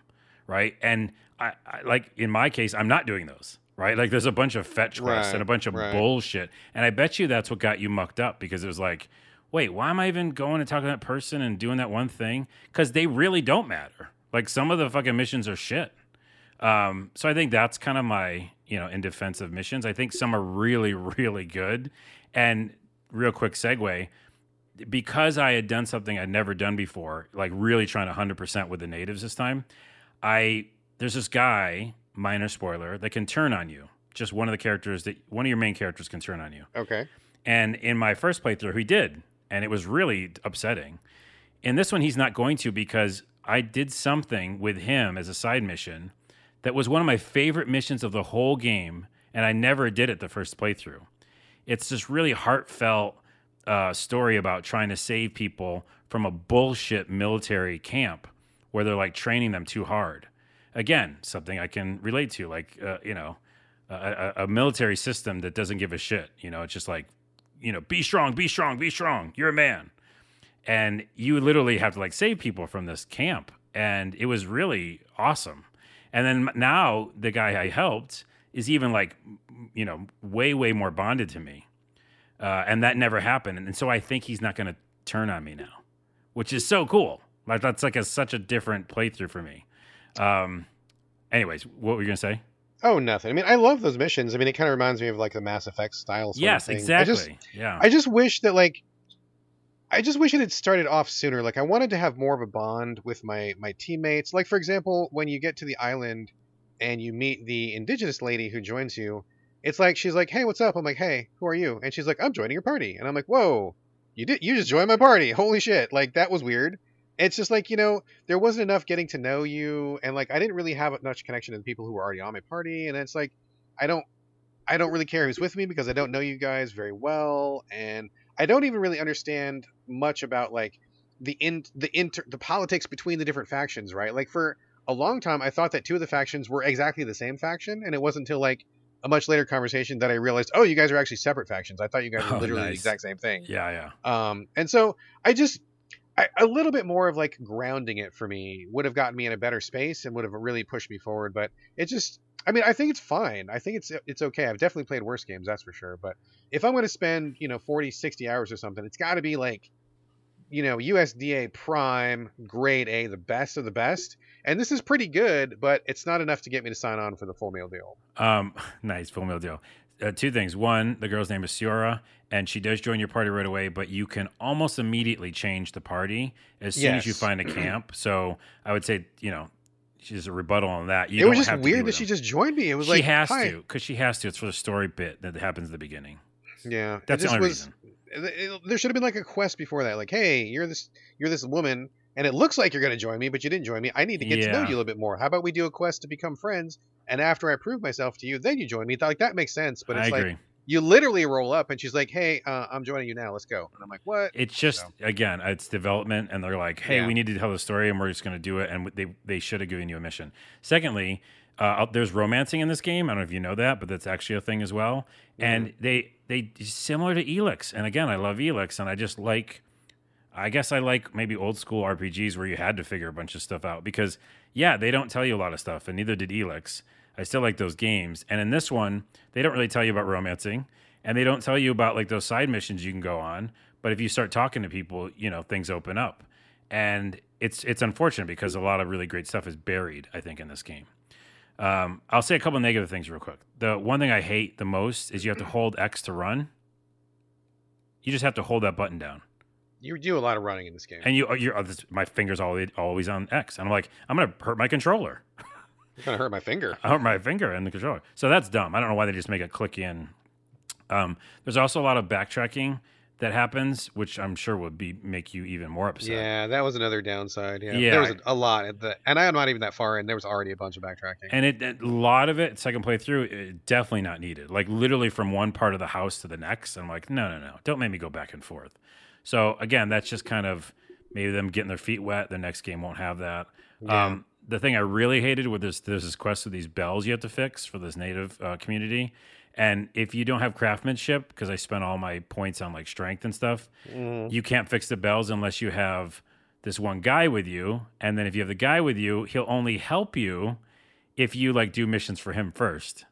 Right? And I, I like in my case, I'm not doing those. Right? Like there's a bunch of fetch quests Right, and a bunch of right. bullshit. And I bet you that's what got you mucked up because it was like, wait, why am I even going and talking to that person and doing that one thing? Because they really don't matter. Like some of the fucking missions are shit. Um, so I think that's kind of my, you know, in defense of missions. I think some are really, really good. And real quick segue, because I had done something I'd never done before, like really trying to hundred percent with the natives this time, I there's this guy, minor spoiler, that can turn on you. Just one of the characters that one of your main characters can turn on you. Okay. And in my first playthrough, he did, and it was really upsetting. In this one, he's not going to because I did something with him as a side mission that was one of my favorite missions of the whole game, and I never did it the first playthrough. It's this really heartfelt uh, story about trying to save people from a bullshit military camp where they're like training them too hard. Again, something I can relate to, like uh, you know, a, a, a military system that doesn't give a shit. You know, it's just like, you know, be strong, be strong, be strong. You're a man, and you literally have to like save people from this camp, and it was really awesome. And then now the guy I helped is even like, you know, way way more bonded to me, uh, and that never happened. And so I think he's not going to turn on me now, which is so cool. Like that's like a such a different playthrough for me. Um, anyways, what were you gonna say? Oh, nothing. I mean, I love those missions. I mean, it kind of reminds me of like the Mass Effect style. Yes, exactly. I just, yeah. I just wish that like, I just wish it had started off sooner. Like, I wanted to have more of a bond with my my teammates. Like, for example, when you get to the island and you meet the indigenous lady who joins you, it's like she's like, "Hey, what's up?" I'm like, "Hey, who are you?" And she's like, "I'm joining your party." And I'm like, "Whoa, you did you just joined my party? Holy shit! Like that was weird." It's just like you know, there wasn't enough getting to know you, and like I didn't really have much connection to the people who were already on my party, and it's like I don't I don't really care who's with me because I don't know you guys very well, and I don't even really understand much about like the in the inter the politics between the different factions, right? Like for a long time, I thought that two of the factions were exactly the same faction, and it wasn't until like a much later conversation that I realized, oh, you guys are actually separate factions. I thought you guys were Oh, literally the exact same thing. yeah, yeah. Um, and so I just I, a little bit more of like grounding it for me would have gotten me in a better space and would have really pushed me forward. But it just, I mean, I think it's fine. I think it's it's okay. I've definitely played worse games, that's for sure. But if I'm going to spend you know 40, 60 hours or something, it's got to be like you know, USDA Prime, grade A, the best of the best. And this is pretty good, but it's not enough to get me to sign on for the full meal deal. Um, nice full meal deal. Uh, two things. One, the girl's name is Siora, and she does join your party right away, but you can almost immediately change the party as soon as you find a camp. So I would say, you know, she's a rebuttal on that. You it was just weird that she just joined me. It was she like she has hi. to because she has to. It's for the story bit that happens at the beginning. Yeah, That's the only was, reason. There should have been like a quest before that, like, hey, you're this, you're this woman, and it looks like you're going to join me, but you didn't join me. I need to get to know you a little bit more. How about we do a quest to become friends, and after I prove myself to you, then you join me. Like that makes sense. But I it's like agree. you literally roll up, and she's like, hey, uh, I'm joining you now. Let's go. And I'm like, what? It's just So- again, it's development, and they're like, "Hey, Yeah. we need to tell the story, and we're just going to do it." And they they should have given you a mission. Secondly, uh, there's romancing in this game. I don't know if you know that, but that's actually a thing as well. And they they similar to Elex. And again, I love Elex, and I just like. I guess I like maybe old school RPGs where you had to figure a bunch of stuff out because yeah, they don't tell you a lot of stuff, and neither did Elex. I still like those games, and in this one, they don't really tell you about romancing, and they don't tell you about like those side missions you can go on. But if you start talking to people, you know things open up, and it's it's unfortunate because a lot of really great stuff is buried. I think in this game. Um, I'll say a couple negative things real quick. The one thing I hate the most is you have to hold X to run. You just have to hold that button down You do a lot of running in this game. and you you're oh, my fingers always always on X, and I'm like, I'm gonna hurt my controller. It's gonna hurt my finger. I hurt my finger in the controller, so that's dumb. I don't know why they just make it click in. Um, there's also a lot of backtracking that happens, which I'm sure would be make you even more upset. Yeah, that was another downside. Yeah, Yeah. there was a, a lot at the, and I'm not even that far in. There was already a bunch of backtracking. And it, it- a lot of it, second playthrough, it, definitely not needed. Like literally from one part of the house to the next. I'm like, no, no, no, don't make me go back and forth. So again, that's just kind of maybe them getting their feet wet. The next game won't have that. Yeah. Um, the thing I really hated with this, there's this quest with these bells you have to fix for this native uh, community. And if you don't have craftsmanship, because I spent all my points on like strength and stuff, Mhm. you can't fix the bells unless you have this one guy with you. And then if you have the guy with you, he'll only help you if you like do missions for him first.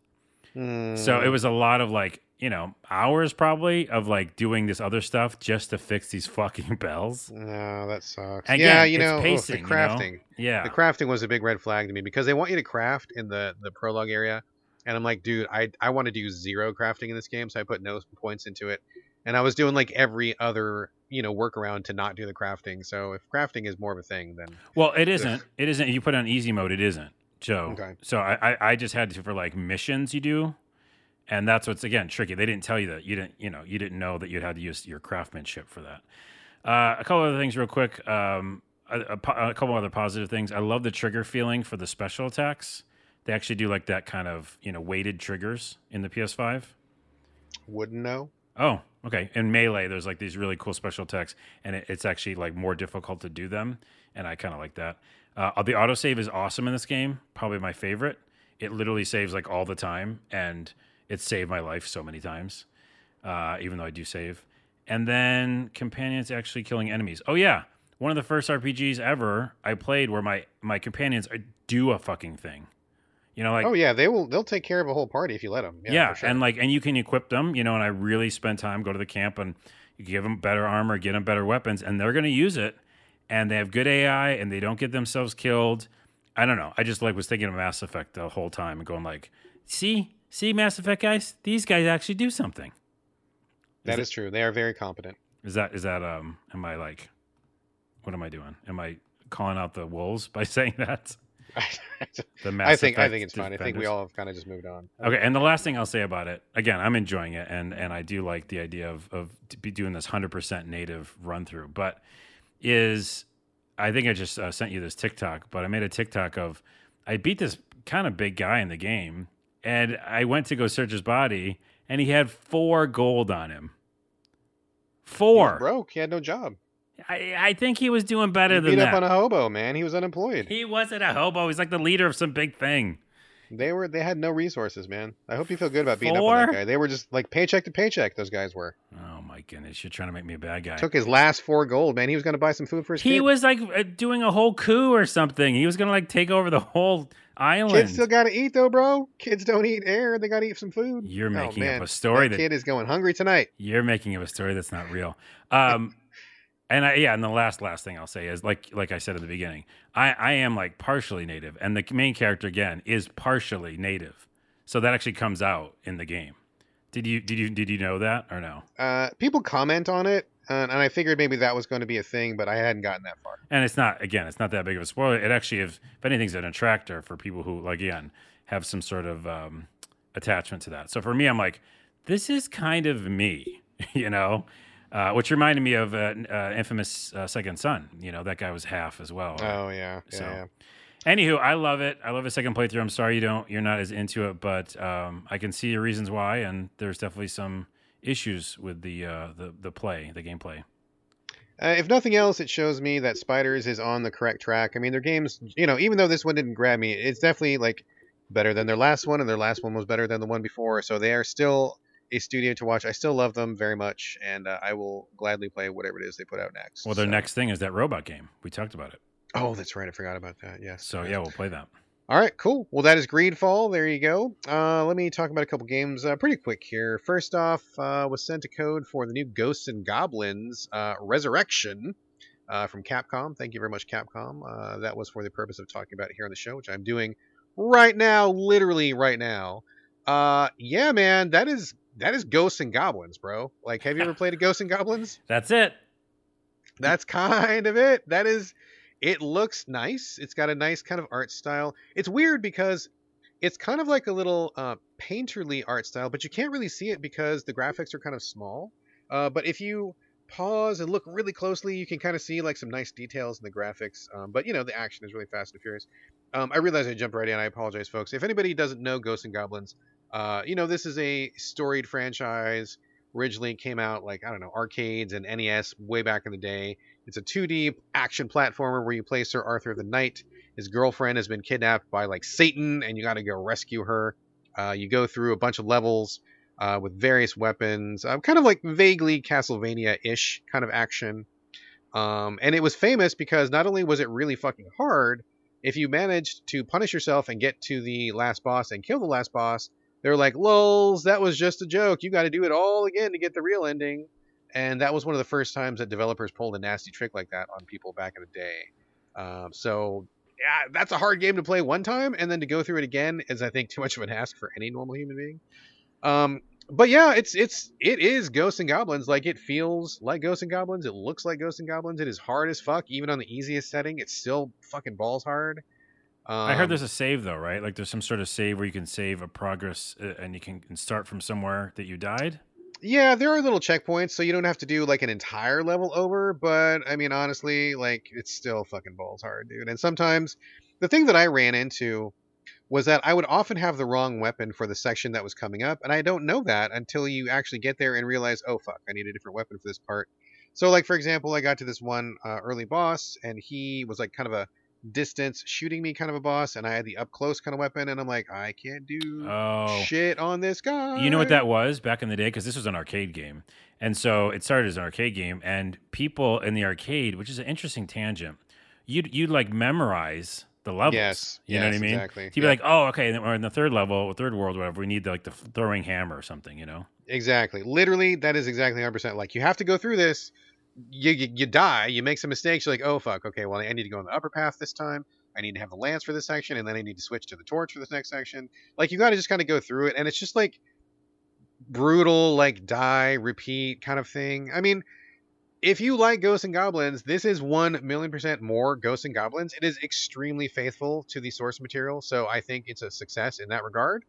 Mm. So it was a lot of like, you know, hours probably of like doing this other stuff just to fix these fucking bells. No, that sucks. Again, yeah, you know, pacing, the you know? crafting. Yeah. The crafting was a big red flag to me because they want you to craft in the the prologue area, and I'm like, dude, I I want to do zero crafting in this game, so I put no points into it, and I was doing like every other you know workaround to not do the crafting. So if crafting is more of a thing, then Well, it isn't. It isn't. You put on easy mode, it isn't. So, Okay. so I, I, just had to for like missions you do, and that's what's again tricky. They didn't tell you that. You didn't, you know, you didn't know that you'd had to use your craftsmanship for that. Uh, a couple other things, real quick. Um, a, a, a couple other positive things. I love the trigger feeling for the special attacks. They actually do like that kind of you know weighted triggers in the PS5. wouldn't know. Oh, okay. In melee, there's like these really cool special attacks, and it, it's actually like more difficult to do them, and I kind of like that. Uh, the autosave is awesome in this game, probably my favorite. It literally saves like all the time, and it saved my life so many times, uh, even though I do save. And then companions actually killing enemies. Oh yeah, one of the first RPGs ever I played where my my companions do a fucking thing. You know, like oh yeah, they will. They'll take care of a whole party if you let them. Yeah, yeah, sure. and like and you can equip them you know and i really spend time go to the camp and you give them better armor get them better weapons and they're going to use it and they have good ai and they don't get themselves killed i don't know i just like was thinking of mass effect the whole time and going like see see mass effect guys these guys actually do something that is is true. They are very competent. is that is that um am i like what am i doing am i calling out the wolves by saying that the mass I think I think it's fine. I think we all have kind of just moved on. Okay, and the last thing I'll say about it, again, I'm enjoying it, and and I do like the idea of of be doing this 100% native run through, but is I think I just uh, sent you this TikTok, but I made a TikTok of I beat this kind of big guy in the game, and I went to go search his body, and he had four gold on him. He Four. broke. He had no job. I, I think he was doing better He than beat that. up on a hobo, man. He was unemployed. he wasn't a hobo. He's like the leader of some big thing. They were. They had no resources, man. I hope you feel good about beating up on that guy. They were just like paycheck to paycheck. Those guys were. Oh my goodness, you're trying to make me a bad guy. Took his last four gold, man. He was going to buy some food for his kids. He kid. was like uh, doing a whole coup or something. He was gonna like take over the whole island. Kids still got to eat though, bro. Kids don't eat air. They got to eat some food. You're Oh, making up a story that that, kid is going hungry tonight. you're making up a story that's not real. Um, And I, yeah, and the last last thing I'll say is like like I said at the beginning, I I am like partially native, and the main character again is partially native, so that actually comes out in the game. Did you did you did you know that or no? Uh, people comment on it, and, and I figured maybe that was going to be a thing, but I hadn't gotten that far. And it's not again, it's not that big of a spoiler. It actually, if if anything's an attractor for people who like again have some sort of um, attachment to that. So for me, I'm like, this is kind of me, you know. Uh, which reminded me of uh, uh, infamous uh, Second Son. You know that guy was half as well. Oh yeah, yeah, So- yeah. Anywho, I love it. I love a second playthrough. I'm sorry you don't, you're not as into it, but um, I can see your reasons why, and there's definitely some issues with the uh, the the play, the gameplay. Uh, if nothing else, it shows me that Spiders is on the correct track. I mean, their games, you know, even though this one didn't grab me, it's definitely like better than their last one, and their last one was better than the one before. So they are still a studio to watch. I still love them very much, and uh, I will gladly play whatever it is they put out next. Well, their So- next thing is that robot game. We talked about it, Oh, that's right. I forgot about that. Yes. so yeah, we'll play that. All right, cool. Well, that is Greedfall. There you go. Uh, let me talk about a couple games uh, pretty quick here. First off, uh, was sent a code for the new Ghosts and Goblins uh, Resurrection uh, from Capcom. Thank you very much, Capcom. Uh, that was for the purpose of talking about it here on the show, which I'm doing right now, literally right now. Uh, yeah, man, that is that is Ghosts and Goblins, bro. Like, have you ever played a Ghosts and Goblins? That's it. That's kind of it. That is it looks nice. It's got a nice kind of art style. It's weird because it's kind of like a little uh, painterly art style, but you can't really see it because the graphics are kind of small. Uh, but if you pause and look really closely, you can kind of see like some nice details in the graphics. Um, but you know, the action is really fast and furious. Um, I realize I jumped right in. I apologize, folks. If anybody doesn't know Ghosts and Goblins, uh, you know, this is a storied franchise. Originally came out like, I don't know, arcades and NES way back in the day. It's a 2D action platformer where you play Sir Arthur the Knight. His girlfriend has been kidnapped by like Satan, and you got to go rescue her. Uh, you go through a bunch of levels uh, with various weapons, uh, kind of like vaguely Castlevania-ish kind of action. Um, and it was famous because not only was it really fucking hard, if you managed to punish yourself and get to the last boss and kill the last boss, they're like, "Lols, that was just a joke. You got to do it all again to get the real ending." And that was one of the first times that developers pulled a nasty trick like that on people back in the day. Um, so yeah, that's a hard game to play one time, and then to go through it again is, I think, too much of an ask for any normal human being. Um, but yeah, it's it's it is Ghosts and Goblins. Like it feels like Ghosts and Goblins. It looks like Ghosts and Goblins. It is hard as fuck, even on the easiest setting. It's still fucking balls hard. Um, I heard there's a save though, right? Like there's some sort of save where you can save a progress uh, and you can start from somewhere that you died. Yeah, there are little checkpoints, so you don't have to do like an entire level over. But I mean, honestly, like it's still fucking balls hard, dude. And sometimes the thing that I ran into was that I would often have the wrong weapon for the section that was coming up, and I don't know that until you actually get there and realize, oh fuck, I need a different weapon for this part. So, like for example, I got to this one uh, early boss, and he was like kind of a distance shooting me kind of a boss, and I had the up close kind of weapon, and I'm like, I can't do Oh, shit on this guy. You know what that was back in the day? Because this was an arcade game. And so it started as an arcade game, and people in the arcade, which is an interesting tangent, you'd, you'd like memorize the levels. Yes, You know what I mean? exactly. You'd be Yeah. like, oh, okay. Or in the third level, third world, whatever, we need like the throwing hammer or something, you know? Exactly. Literally, that is exactly 100%. Like, you have to go through this. You, you, you die. You make some mistakes. You're like, oh, fuck. Okay, well, I need to go on the upper path this time. I need to have the lance for this section. And then I need to switch to the torch for this next section. Like, you got to just kind of go through it. And it's just like brutal, like, die, repeat kind of thing. I mean, if you like Ghosts and Goblins, this is 1 million percent more Ghosts and Goblins. It is extremely faithful to the source material. So I think it's a success in that regard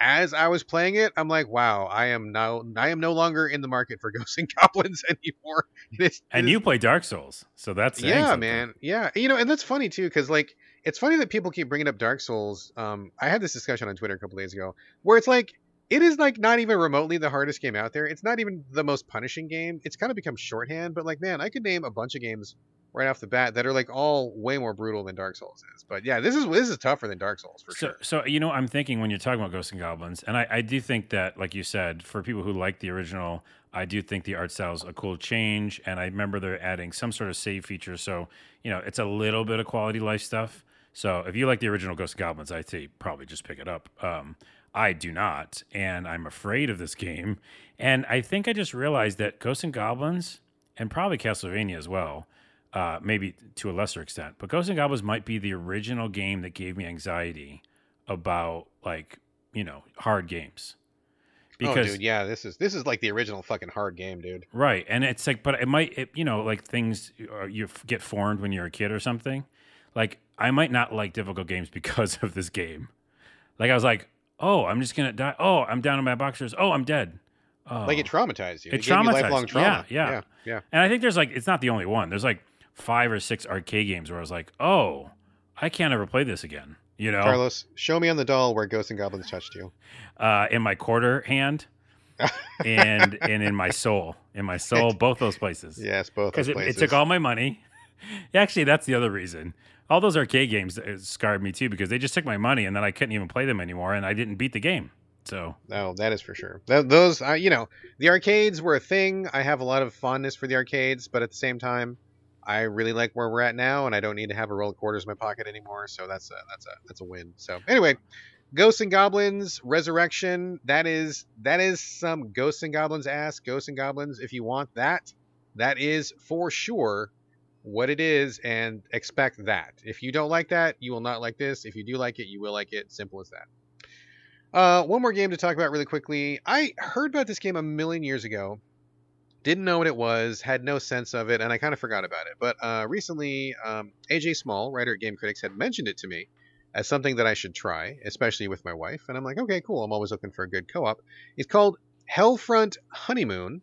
as I was playing it, I'm like, wow, I am now I am no longer in the market for Ghosts and Goblins anymore. It is- And it you play Dark Souls. So that's yeah, something. man, yeah, you know, and that's funny too, because like it's funny that people keep bringing up Dark Souls. Um, I had this discussion on Twitter a couple days ago, where it's like it is like not even remotely the hardest game out there. It's not even the most punishing game. It's kind of become shorthand, but like, man, I could name a bunch of games right off the bat that are like all way more brutal than Dark Souls is. But yeah, this is this is tougher than Dark Souls for so, sure. so you know, I'm thinking when you're talking about Ghosts and Goblins, and I, I do think that, like you said, for people who like the original, I do think the art style is a cool change, and I remember they're adding some sort of save feature, so you know, it's a little bit of quality life stuff. So if you like the original Ghosts and Goblins, I'd say probably just pick it up. Um, I do not, and I'm afraid of this game. And I think I just realized that Ghosts and Goblins and probably Castlevania as well. Uh, maybe to a lesser extent, but Ghosts and Goblins might be the original game that gave me anxiety about like you know hard games. oh, dude, yeah, this is this is like the original fucking hard game, dude. Right, and it's like, but it might, it, you know, like things uh, you f- get formed when you're a kid or something. Like I might not like difficult games because of this game. Like I was like, oh, I'm just gonna die. Oh, I'm down in my boxers. Oh, I'm dead. Oh. Like it traumatized you. It It, gave you lifelong trauma. yeah, yeah. yeah, yeah. And I think there's like, it's not the only one. There's like five or six arcade games where I was like, oh, I can't ever play this again. You know, Carlos, show me on the doll where Ghosts and Goblins touched you. uh, in my quarter hand and and in my soul, in my soul, both those places. Yes, both because it, it took all my money. Actually, that's the other reason. All those arcade games uh, scarred me too because they just took my money and then I couldn't even play them anymore and I didn't beat the game. So No, that is for sure. Th- those, you know, the arcades were a thing. I have a lot of fondness for the arcades, but at the same time, I really like where we're at now, and I don't need to have a roll of quarters in my pocket anymore. So that's a that's a that's a win. So anyway, Ghosts and Goblins Resurrection. That is that is some Ghosts and Goblins ass. Ghosts and Goblins. If you want that, that is for sure what it is, and expect that. If you don't like that, you will not like this. If you do like it, you will like it. Simple as that. Uh, one more game to talk about really quickly. I heard about this game a million years ago. Didn't know what it was, had no sense of it, and I kind of forgot about it. But uh, recently, um, AJ Small, writer at Game Critics, had mentioned it to me as something that I should try, especially with my wife. And I'm like, okay, cool. I'm always looking for a good co-op. It's called Hellfront Honeymoon.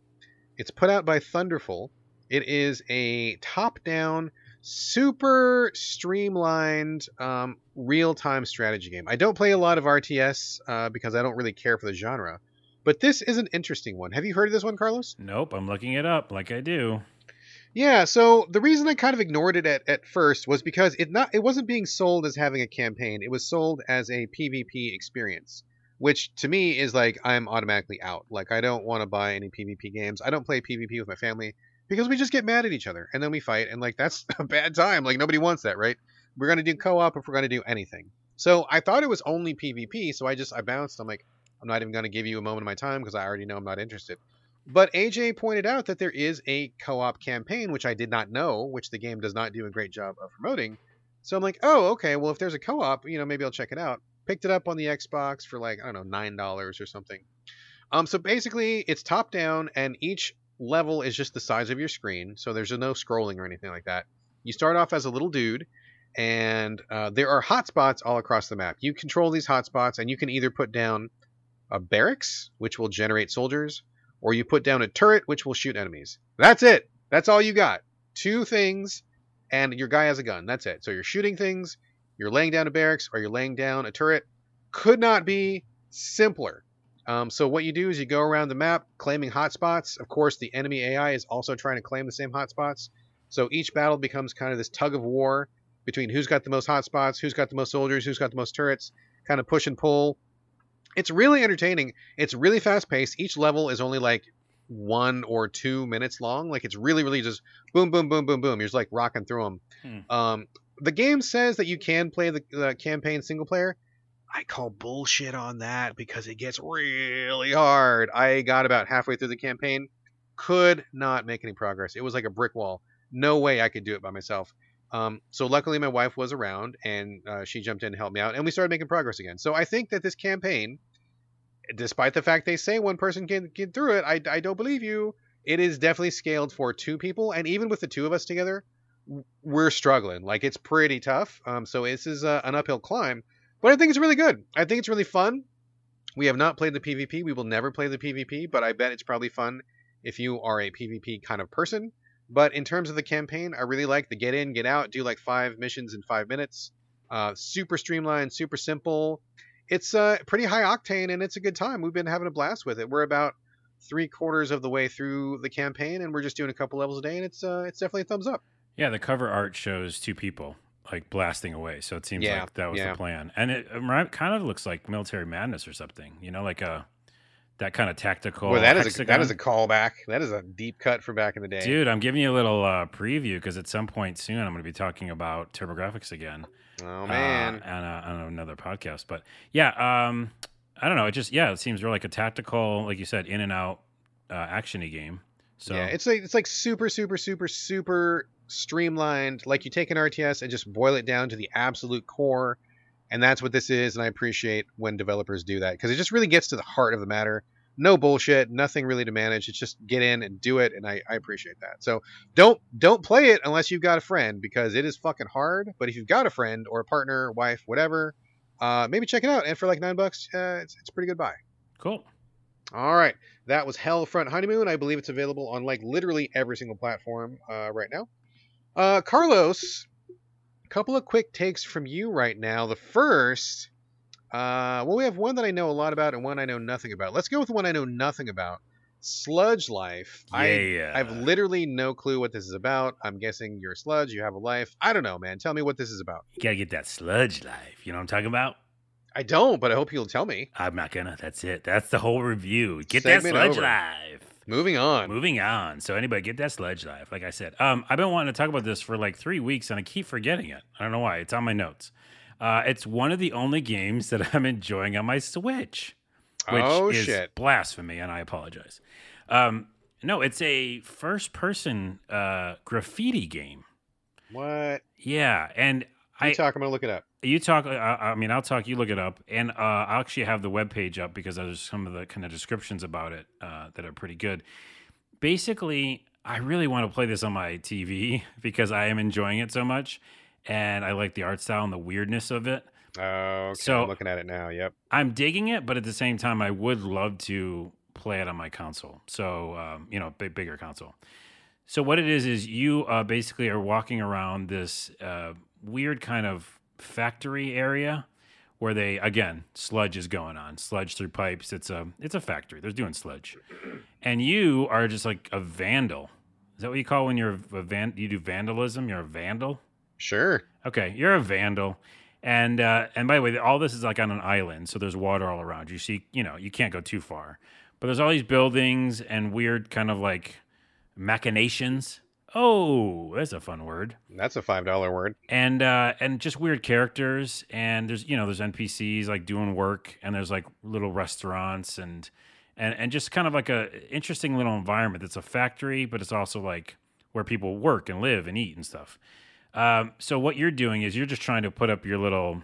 It's put out by Thunderful. It is a top-down, super streamlined, um, real-time strategy game. I don't play a lot of RTS uh, because I don't really care for the genre. But this is an interesting one. Have you heard of this one, Carlos? nope, I'm looking it up like I do. Yeah, so the reason I kind of ignored it at, at first was because it not it wasn't being sold as having a campaign. It was sold as a PvP experience, which to me is like I'm automatically out. Like I don't want to buy any PvP games. I don't play PvP with my family because we just get mad at each other and then we fight and like that's a bad time. Like nobody wants that, right? We're to do co-op if we're to do anything. So I thought it was only PvP, so I just I bounced. I'm like I'm not even to give you a moment of my time because I already know I'm not interested. But AJ pointed out that there is a co op campaign, which I did not know, which the game does not do a great job of promoting. So I'm like, oh, okay, well, if there's a co op, you know, maybe I'll check it out. Picked it up on the Xbox for like, I don't know, $9 or something. Um, so basically, it's top down, and each level is just the size of your screen. So there's no scrolling or anything like that. You start off as a little dude, and uh, there are hotspots all across the map. You control these hotspots, and you can either put down a barracks, which will generate soldiers, or you put down a turret which will shoot enemies. That's it. That's all you got. Two things, and your guy has a gun. That's it. So you're shooting things, you're laying down a barracks, or you're laying down a turret. Could not be simpler. Um, so what you do is you go around the map claiming hotspots. Of course, the enemy AI is also trying to claim the same hotspots. So each battle becomes kind of this tug of war between who's got the most hotspots, who's got the most soldiers, who's got the most turrets, kind of push and pull. It's really entertaining. It's really fast paced. Each level is only like one or two minutes long. Like it's really, really just boom, boom, boom, boom, boom. You're just like rocking through them. Hmm. Um, the game says that you can play the, the campaign single player. I call bullshit on that because it gets really hard. I got about halfway through the campaign, could not make any progress. It was like a brick wall. No way I could do it by myself. Um, so luckily my wife was around and uh, she jumped in and helped me out, and we started making progress again. So I think that this campaign, despite the fact they say one person can get through it, I, I don't believe you. It is definitely scaled for two people, and even with the two of us together, we're struggling. Like it's pretty tough. Um, so this is uh, an uphill climb, but I think it's really good. I think it's really fun. We have not played the PvP. We will never play the PvP, but I bet it's probably fun if you are a PvP kind of person. But in terms of the campaign, I really like the get in, get out, do like five missions in five minutes. Uh, super streamlined, super simple. It's uh, pretty high octane and it's a good time. We've been having a blast with it. We're about three quarters of the way through the campaign and we're just doing a couple levels a day and it's uh, it's definitely a thumbs up. Yeah, the cover art shows two people like blasting away, so it seems Yeah, like that was yeah. the plan, and it um, kind of looks like military madness or something. You know, like a that kind of tactical. Well, that is a, that is a callback. That is a deep cut for back in the day. Dude, I'm giving you a little uh, preview because at some point soon I'm going to be talking about TurboGrafx again. Oh man. uh, on, a, on another podcast. But yeah, um, I don't know. It just yeah, it seems really like a tactical, like you said, in and out uh, actiony game. So Yeah, it's like it's like super, super, super, super streamlined. Like you take an RTS and just boil it down to the absolute core, and that's what this is. And I appreciate when developers do that because it just really gets to the heart of the matter. No bullshit, nothing really to manage. It's just get in and do it, and I, I appreciate that. So don't don't play it unless you've got a friend because it is fucking hard. But if you've got a friend or a partner, wife, whatever, uh, maybe check it out. And for like nine bucks, uh, it's it's a pretty good buy. cool. All right. That was Hellfront Honeymoon. I believe it's available on like literally every single platform uh, right now. Uh, Carlos, a couple of quick takes from you right now. The first, uh, well, we have one that I know a lot about and one I know nothing about. Let's go with the one I know nothing about. Sludge Life. I Yeah. I have literally no clue what this is about. I'm guessing you're a sludge. You have a life. I don't know, man. Tell me what this is about. You gotta get that sludge life. You know what I'm talking about? I don't, but I hope you'll tell me. I'm not gonna. That's it. That's the whole review. Get Segment that sludge over. life. Moving on. Moving on. So anybody get that sledge life. Like I said, um, I've been wanting to talk about this for like three weeks, and I keep forgetting it. I don't know why. It's on my notes. Uh, it's one of the only games that I'm enjoying on my Switch, which oh is shit. blasphemy, and I apologize. Um, no, it's a first-person uh, graffiti game. What? Yeah, and You I talk. I'm gonna look it up. You talk. I, I mean, I'll talk. You look it up, and uh, I'll actually have the web page up because there's some of the kind of descriptions about it uh, that are pretty good. Basically, I really want to play this on my TV because I am enjoying it so much, and I like the art style and the weirdness of it. Oh, okay. So- I'm looking at it now. Yep. I'm digging it, but at the same time, I would love to play it on my console. So, um, you know, big, bigger console. So, what it is is you uh, basically are walking around this uh, weird kind of factory area where they again sludge is going on, sludge through pipes. It's a it's a factory. They're doing sludge, and you are just like a vandal. Is that what you call when you're a van? You do vandalism. You're a vandal. Sure. Okay, you're a vandal. And uh, and by the way, all this is like on an island, so there's water all around you. See, you know, you can't go too far. But there's all these buildings and weird kind of like machinations. Oh, that's a fun word. That's a five dollar word. And uh, and just weird characters. And there's you know there's NPCs like doing work, and there's like little restaurants and and and just kind of like a interesting little environment. It's a factory, but it's also like where people work and live and eat and stuff. Um, so what you're doing is you're just trying to put up your little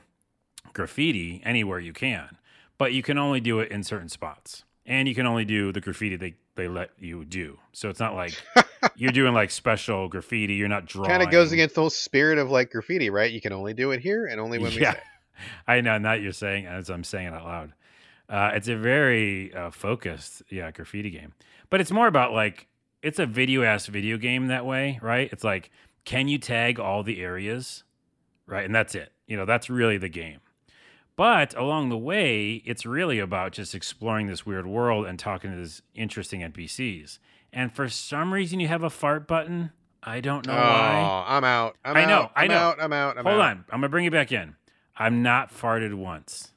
graffiti anywhere you can, but you can only do it in certain spots, and you can only do the graffiti they they let you do. So it's not like you're doing like special graffiti. You're not drawing. Kind of goes against the whole spirit of like graffiti, right? You can only do it here and only when we Yeah. say. I know, not you're saying as I'm saying it out loud. Uh, it's a very uh, focused, yeah, graffiti game. But it's more about like it's a video ass video game that way, right? It's like, can you tag all the areas, right? And that's it. You know, that's really the game. But along the way, it's really about just exploring this weird world and talking to these interesting NPCs. And for some reason, you have a fart button. I don't know oh, why. I'm out. I'm I know, out. I I'm know. out. I'm out. I'm Hold out. on, I'm gonna bring you back in. I'm not farted once.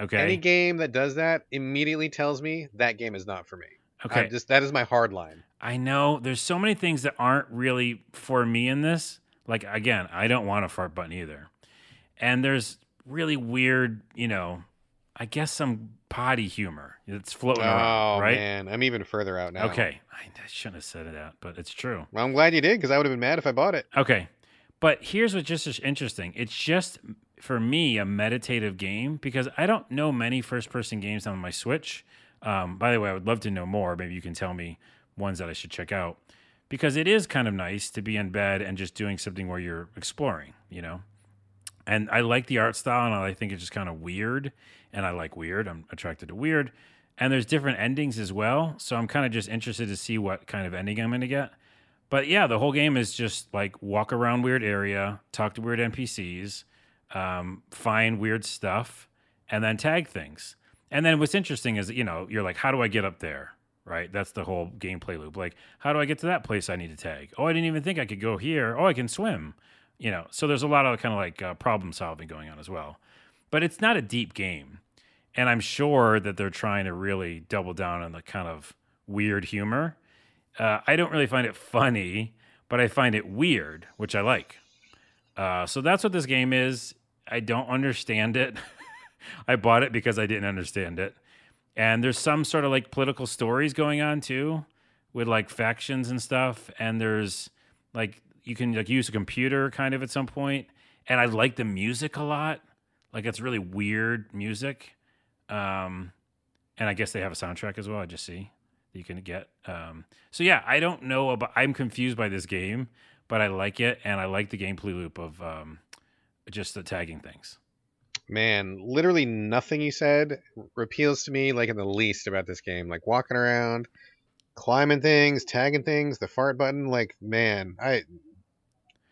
Okay. Any game that does that immediately tells me that game is not for me. okay. I'm just that is my hard line. I know there's so many things that aren't really for me in this. Like again, I don't want a fart button either. And there's really weird, you know, I guess some potty humor that's floating Oh around, right? man, I'm even further out now. Okay. I, I shouldn't have said it out, but it's true. Well, I'm glad you did because I would have been mad if I bought it. Okay. But here's what's just interesting. It's just for me a meditative game because I don't know many first person games on my Switch. Um, by the way, I would love to know more. Maybe you can tell me ones that I should check out because it is kind of nice to be in bed and just doing something where you're exploring, you know? And I like the art style and I think it's just kind of weird. And I like weird. I'm attracted to weird. And there's different endings as well. So I'm kind of just interested to see what kind of ending I'm going to get. But yeah, the whole game is just like walk around weird area, talk to weird NPCs, um, find weird stuff, and then tag things. And then what's interesting is, you know, you're like, how do I get up there? Right? That's the whole gameplay loop. Like, how do I get to that place I need to tag? Oh, I didn't even think I could go here. Oh, I can swim. You know, so there's a lot of kind of like uh, problem solving going on as well. But it's not a deep game. And I'm sure that they're trying to really double down on the kind of weird humor. Uh, I don't really find it funny, but I find it weird, which I like. Uh, so that's what this game is. I don't understand it. I bought it because I didn't understand it. And there's some sort of like political stories going on too, with like factions and stuff, and there's like you can like use a computer kind of at some point, and I like the music a lot. Like it's really weird music, um, and I guess they have a soundtrack as well. I just see that you can get. Um, so yeah, I don't know about. I'm confused by this game, but I like it, and I like the gameplay loop of um, just the tagging things. Man, literally nothing you said appeals to me like in the least about this game. Like walking around, climbing things, tagging things, the fart button. Like man, I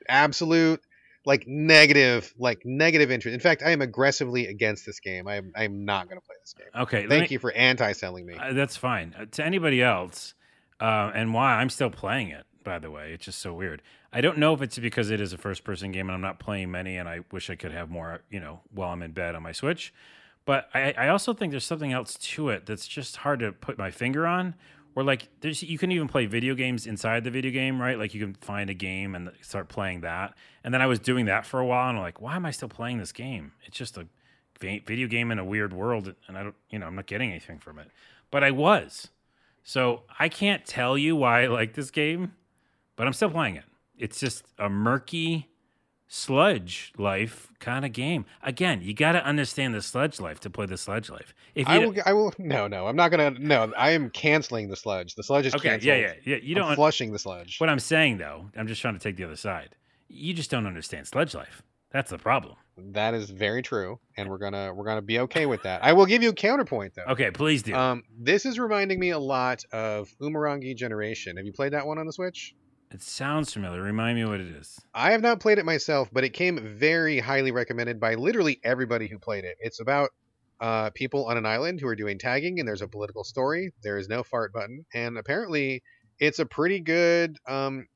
absolute like negative, like negative interest. In fact, I am aggressively against this game. I am, I am not going to play this game. Okay, Thank me- you for anti-selling me. Uh, that's fine. Uh, to anybody else, uh, and why I'm still playing it, by the way, it's just so weird. I don't know if it's because it is a first person game and I'm not playing many, and I wish I could have more, you know, while I'm in bed on my Switch. But I, I also think there's something else to it that's just hard to put my finger on. Or like, there's you can even play video games inside the video game, right? Like you can find a game and start playing that. And then I was doing that for a while, and I'm like, why am I still playing this game? It's just a video game in a weird world, and I don't, you know, I'm not getting anything from it. But I was, so I can't tell you why I like this game, but I'm still playing it. It's just a murky sludge life kind of game. Again, you got to understand the sludge life to play the sludge life. If you I will. I will. No, no. I'm not gonna. No, I am canceling the sludge. The sludge is okay, canceled. yeah, yeah, yeah. You I'm don't. flushing the sludge. what I'm saying though, I'm just trying to take the other side. You just don't understand sludge life. That's the problem. That is very true, and we're gonna we're gonna be okay with that. I will give you a counterpoint though. Okay, please do. Um, this is reminding me a lot of Umurangi Generation. Have you played that one on the Switch? it sounds familiar. Remind me what it is. I have not played it myself, but it came very highly recommended by literally everybody who played it. It's about uh, people on an island who are doing tagging, and there's a political story. There is no fart button, and apparently, it's a pretty good um,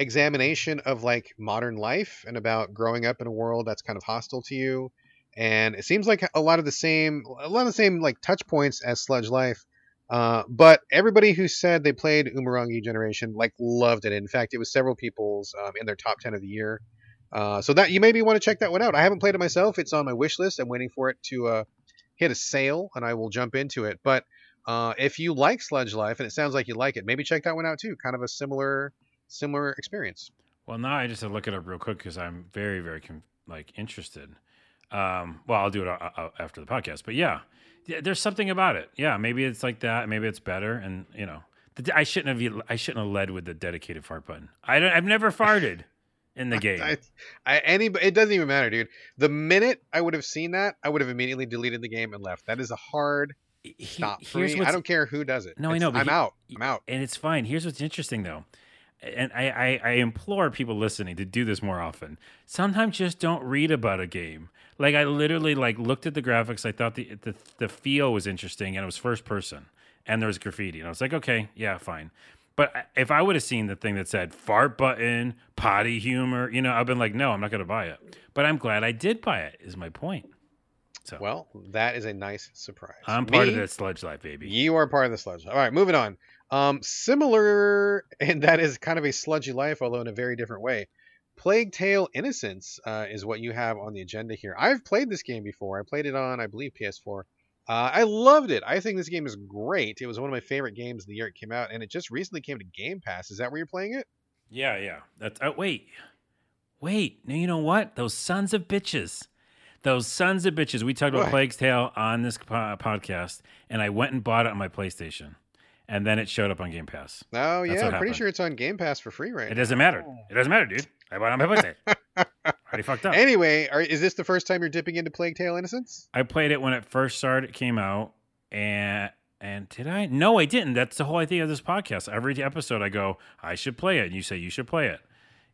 examination of like modern life and about growing up in a world that's kind of hostile to you. And it seems like a lot of the same, a lot of the same like touch points as Sludge Life. Uh, but everybody who said they played Umurangi Generation like loved it. In fact, it was several people's um, in their top ten of the year. Uh, so that you maybe want to check that one out. I haven't played it myself. It's on my wish list. I'm waiting for it to uh, hit a sale, and I will jump into it. But uh, if you like Sludge Life, and it sounds like you like it, maybe check that one out too. Kind of a similar similar experience. Well, now I just to look it up real quick because I'm very, very like interested. Um, well, I'll do it uh, uh, after the podcast, but yeah, yeah, there's something about it. Yeah, maybe it's like that. Maybe it's better, and you know, the, I shouldn't have. I shouldn't have led with the dedicated fart button. I don't. I've never farted in the game. I, I, any, it doesn't even matter, dude. The minute I would have seen that, I would have immediately deleted the game and left. That is a hard He- stop for me. I don't care who does it. No, I know, I'm he- out. I'm out. and it's fine. Here's what's interesting though, and I, I, I implore people listening to do this more often. Sometimes just don't read about a game. Like I literally like looked at the graphics. I thought the the, the feel was interesting, and it was first person, and there was graffiti, and I was like, okay, yeah, fine. But if I would have seen the thing that said fart button, potty humor, you know, I've been like, no, I'm not going to buy it. But I'm glad I did buy it. Is my point. So Well, that is a nice surprise. I'm part of Me, that sludge life, baby. You are part of the sludge. All right, moving on. Um, similar, and that is kind of a sludgy life, although in a very different way. Plague Tale Innocence uh, is what you have on the agenda here. I've played this game before. I played it on, I believe, PS4. Uh, I loved it. I think this game is great. It was one of my favorite games the year it came out, and it just recently came to Game Pass. Is that where you're playing it? Yeah, yeah. That's oh, wait, wait. No, you know what? Those sons of bitches. Those sons of bitches. We talked about What? Plague's Tale on this po- podcast, and I went and bought it on my PlayStation, and then it showed up on Game Pass. Oh, yeah. I'm pretty sure it's on Game Pass for free right It now. doesn't matter. It doesn't matter, dude. I bought it on my. Already fucked up. Anyway, are, is this the first time you're dipping into Plague Tale Innocence? I played it when it first started. It came out, and and did I? No, I didn't. That's the whole idea of this podcast. Every episode, I go, I should play it, and you say you should play it.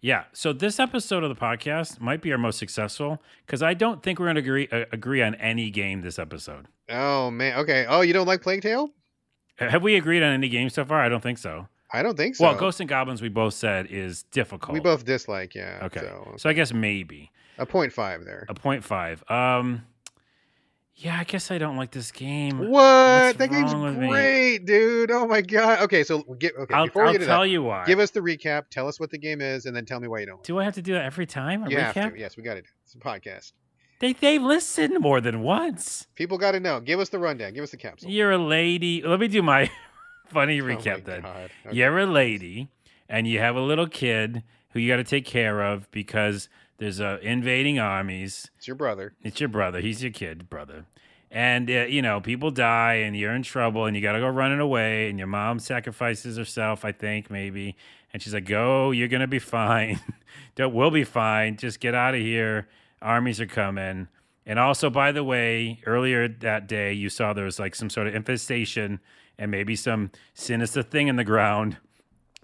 Yeah. So this episode of the podcast might be our most successful because I don't think we're going to agree uh, agree on any game this episode. Oh, man. Okay. Oh, you don't like Plague Tale? Have we agreed on any game so far? I don't think so. I don't think so. Well, Ghosts 'N Goblins, we both said is difficult. We both dislike, yeah. Okay. So, So I guess maybe a point five there. a point five. Um. Yeah, I guess I don't like this game. What? What's that game's with me? great, dude. Oh my god. Okay, so get okay. I'll, before we I'll get tell that, you why. give us the recap. Tell us what the game is, and then tell me why you don't. like Do I have to do that every time? A. You have recap? to. Yes, we got to do. it. It's a podcast. They they've listened more than once. People got to know. Give us the rundown. Give us the capsule. You're a lady. Let me do my funny Oh my recap then. God. You're a lady and you have a little kid who you got to take care of because there's uh, invading armies. It's your brother. It's your brother. He's your kid, brother. And, uh, you know, people die and you're in trouble and you got to go running away. And your mom sacrifices herself, I think, maybe. And she's like, go, you're going to be fine. Don't, we'll be fine. Just get out of here. Armies are coming. And also, by the way, earlier that day, you saw there was like some sort of infestation and maybe some sinister thing in the ground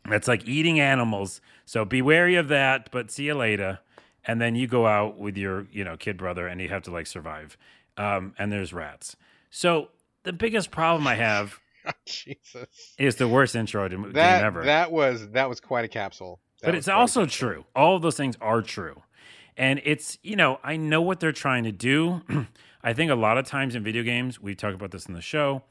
that's like eating animals. So be wary of that, but see you later. And then you go out with your, you know, kid brother and you have to like survive. Um, and there's rats. So the biggest problem I have Jesus. is the worst intro to That ever. that was that was quite a capsule. That but it's also capsule. true. All of those things are true. And it's, you know, I know what they're trying to do. I think a lot of times in video games, we talk about this in the show,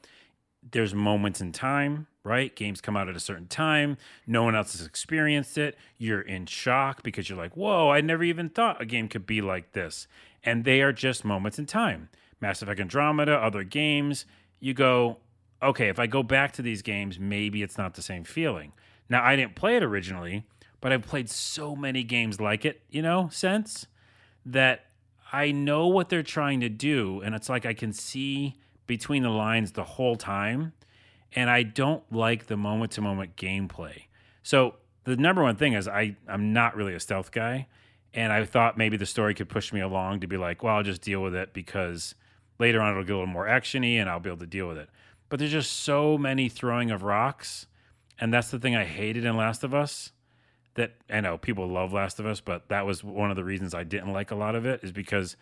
there's moments in time, right? Games come out at a certain time. No one else has experienced it. You're in shock because you're like, whoa, I never even thought a game could be like this. And they are just moments in time. Mass Effect Andromeda, other games, you go, okay, if I go back to these games, maybe it's not the same feeling. Now, I didn't play it originally, but I've played so many games like it, you know, since that I know what they're trying to do. And it's like I can see between the lines the whole time. And I don't like the moment to moment gameplay. So the number one thing is I, I'm not really a stealth guy. And I thought maybe the story could push me along to be like, well, I'll just deal with it because later on it'll get a little more actiony and I'll be able to deal with it. But there's just so many throwing of rocks. And that's the thing I hated in Last of Us that I know people love Last of Us, but that was one of the reasons I didn't like a lot of it is because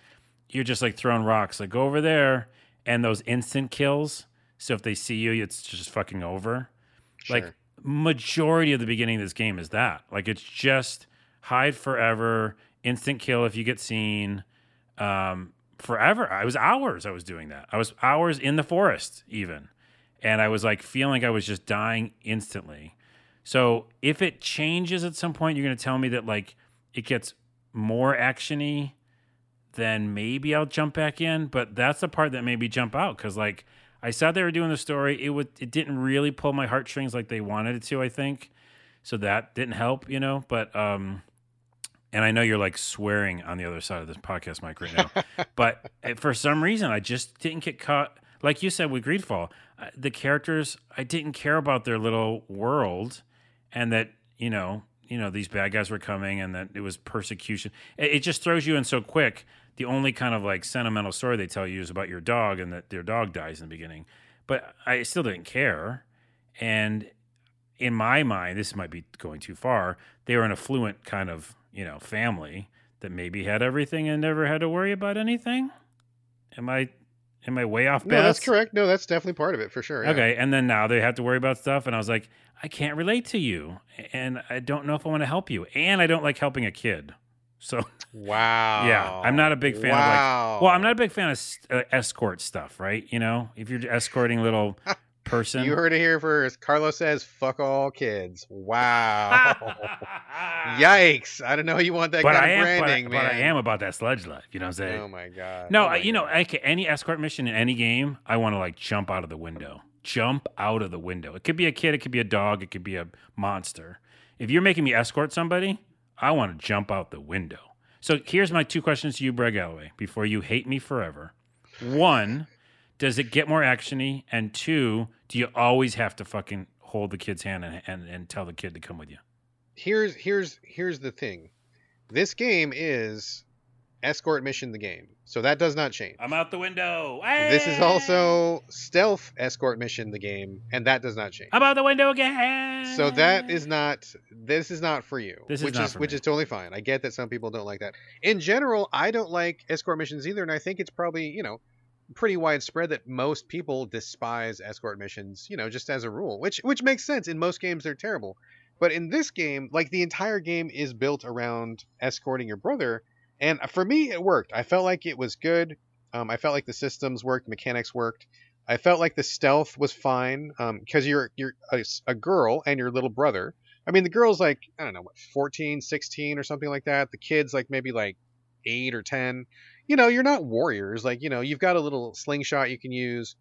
you're just like throwing rocks, like go over there, and those instant kills. So if they see you, it's just fucking over. Like majority of the beginning of this game is that. Like it's just hide forever, instant kill if you get seen. Um, forever. I was hours. I was doing that. I was hours in the forest even, and I was like feeling like I was just dying instantly. So if it changes at some point, you're going to tell me that like it gets more actiony, then maybe I'll jump back in. But that's the part that made me jump out because like I saw they were doing the story. It would it didn't really pull my heartstrings like they wanted it to. I think so that didn't help, you know. But um, and I know you're like swearing on the other side of this podcast mic right now, but uh, for some reason I just didn't get caught. Like you said with Greedfall, uh, the characters I didn't care about their little world, and that you know you know these bad guys were coming, and that it was persecution. It, it just throws you in so quick. The only kind of like sentimental story they tell you is about your dog, and that their dog dies in the beginning. But I still didn't care, and in my mind, this might be going too far. They were an affluent kind of, you know, family that maybe had everything and never had to worry about anything. Am I am I way off base? No, that's correct. No, that's definitely part of it for sure. yeah. Okay, and then now they have to worry about stuff, and I was like, I can't relate to you, and I don't know if I want to help you, and I don't like helping a kid. So Wow. yeah, I'm not a big fan of wow. like. Well, I'm not a big fan of uh, escort stuff, right? You know, if you're escorting little person, You heard it here first. Carlos says, "Fuck all kids." Wow. Yikes! I don't know you want that but kind I of am, branding, but, man. but I am about that sludge life. You know what I'm saying? Oh my god. no, Oh I, my you know, God. okay, any escort mission in any game, I want to like jump out of the window. Jump out of the window. It could be a kid, it could be a dog, it could be a monster. If you're making me escort somebody, I want to jump out the window. So here's my two questions to you, Brad Gallaway, before you hate me forever. One, does it get more actiony? And two, do you always have to fucking hold the kid's hand and, and, and tell the kid to come with you? here's here's here's the thing. This game is escort mission the game, so that does not change. I'm out the window. This is also stealth escort mission the game, and that does not change. I'm out the window again. So that is not this is not for you. This is which not is for which me. is totally fine. I get that some people don't like that. In general, I don't like escort missions either, and I think it's probably, you know, pretty widespread that most people despise escort missions, you know, just as a rule. Which which makes sense. In most games they're terrible. But in this game, like the entire game is built around escorting your brother, and for me it worked. I felt like it was good. Um, I felt like the systems worked, mechanics worked. I felt like the stealth was fine because you're you're a, a girl and your little brother. I mean, the girl's like I don't know what 14, 16 or something like that. The kid's like maybe like eight or ten. You know, you're not warriors. Like you know, you've got a little slingshot you can use.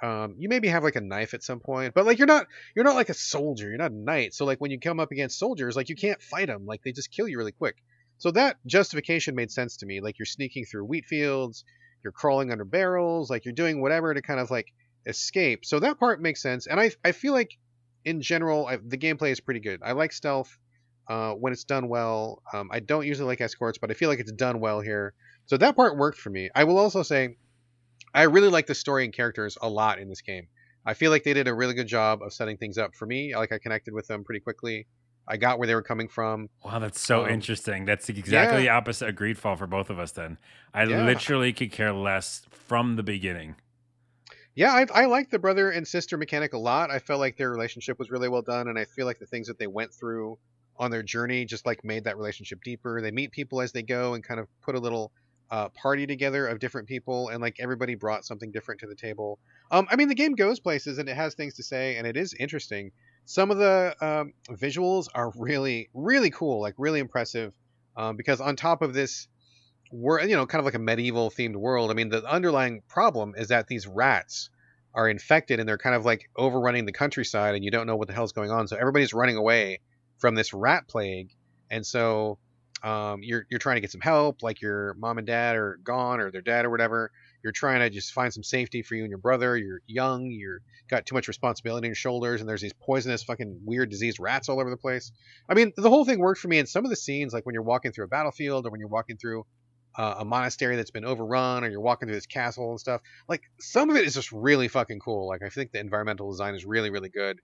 Um, you maybe have like a knife at some point, but like you're not you're not like a soldier. You're not a knight. So like when you come up against soldiers, like you can't fight them. Like they just kill you really quick. So that justification made sense to me. Like you're sneaking through wheat fields, you're crawling under barrels, like you're doing whatever to kind of like escape. So that part makes sense. And I I feel like in general I, the gameplay is pretty good. I like stealth uh, when it's done well. Um, I don't usually like escorts, but I feel like it's done well here. So that part worked for me. I will also say I really like the story and characters a lot in this game. I feel like they did a really good job of setting things up for me. Like I connected with them pretty quickly. I got where they were coming from. Wow, that's so um, interesting. That's exactly yeah. the opposite of Greedfall for both of us. Then I yeah. literally could care less from the beginning. Yeah, I, I like the brother and sister mechanic a lot. I felt like their relationship was really well done, and I feel like the things that they went through on their journey just like made that relationship deeper. They meet people as they go and kind of put a little uh, party together of different people, and like everybody brought something different to the table. Um, I mean, the game goes places and it has things to say, and it is interesting some of the um, visuals are really really cool like really impressive um, because on top of this we're you know kind of like a medieval themed world i mean the underlying problem is that these rats are infected and they're kind of like overrunning the countryside and you don't know what the hell's going on so everybody's running away from this rat plague and so um, you're you're trying to get some help like your mom and dad are gone or their dad or whatever you're trying to just find some safety for you and your brother. You're young. You're got too much responsibility on your shoulders, and there's these poisonous, fucking weird, diseased rats all over the place. I mean, the whole thing worked for me. in some of the scenes, like when you're walking through a battlefield or when you're walking through uh, a monastery that's been overrun, or you're walking through this castle and stuff. Like some of it is just really fucking cool. Like I think the environmental design is really, really good.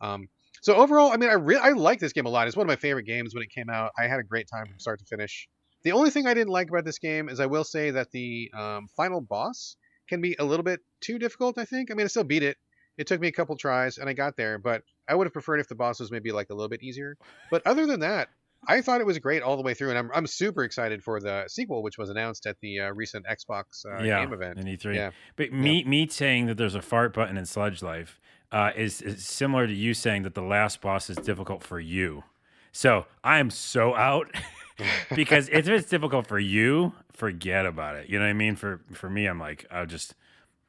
Um, so overall, I mean, I really I like this game a lot. It's one of my favorite games when it came out. I had a great time from start to finish. The only thing I didn't like about this game is I will say that the um, final boss can be a little bit too difficult. I think. I mean, I still beat it. It took me a couple tries and I got there, but I would have preferred if the boss was maybe like a little bit easier. But other than that, I thought it was great all the way through, and I'm I'm super excited for the sequel, which was announced at the uh, recent Xbox uh, yeah, game event. In E3. Yeah, but me yeah. me saying that there's a fart button in Sludge Life uh, is, is similar to you saying that the last boss is difficult for you. So I am so out. because if it's difficult for you, forget about it. You know what I mean? For for me, I'm like, I'll just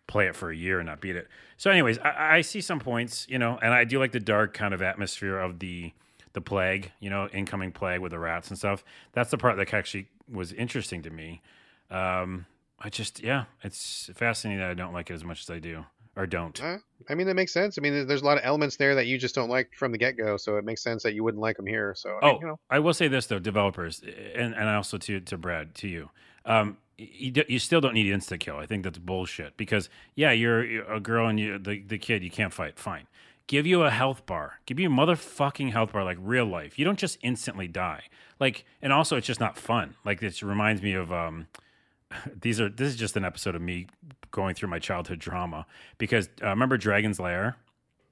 play it for a year and not beat it. So, anyways, I, I see some points, you know, and I do like the dark kind of atmosphere of the the plague, you know, incoming plague with the rats and stuff. That's the part that actually was interesting to me. Um, I just, yeah, it's fascinating that I don't like it as much as I do or don't. Uh, I mean, that makes sense. I mean, there's a lot of elements there that you just don't like from the get go, so it makes sense that you wouldn't like them here. So, oh, I, mean, you know. I will say this though, developers, and and also to to Brad, to you, um, you, you still don't need insta kill. I think that's bullshit because yeah, you're, you're a girl and you the the kid you can't fight. Fine, give you a health bar. Give you a motherfucking health bar like real life. You don't just instantly die. Like, and also it's just not fun. Like this reminds me of um these are this is just an episode of me going through my childhood drama because uh, remember Dragon's Lair?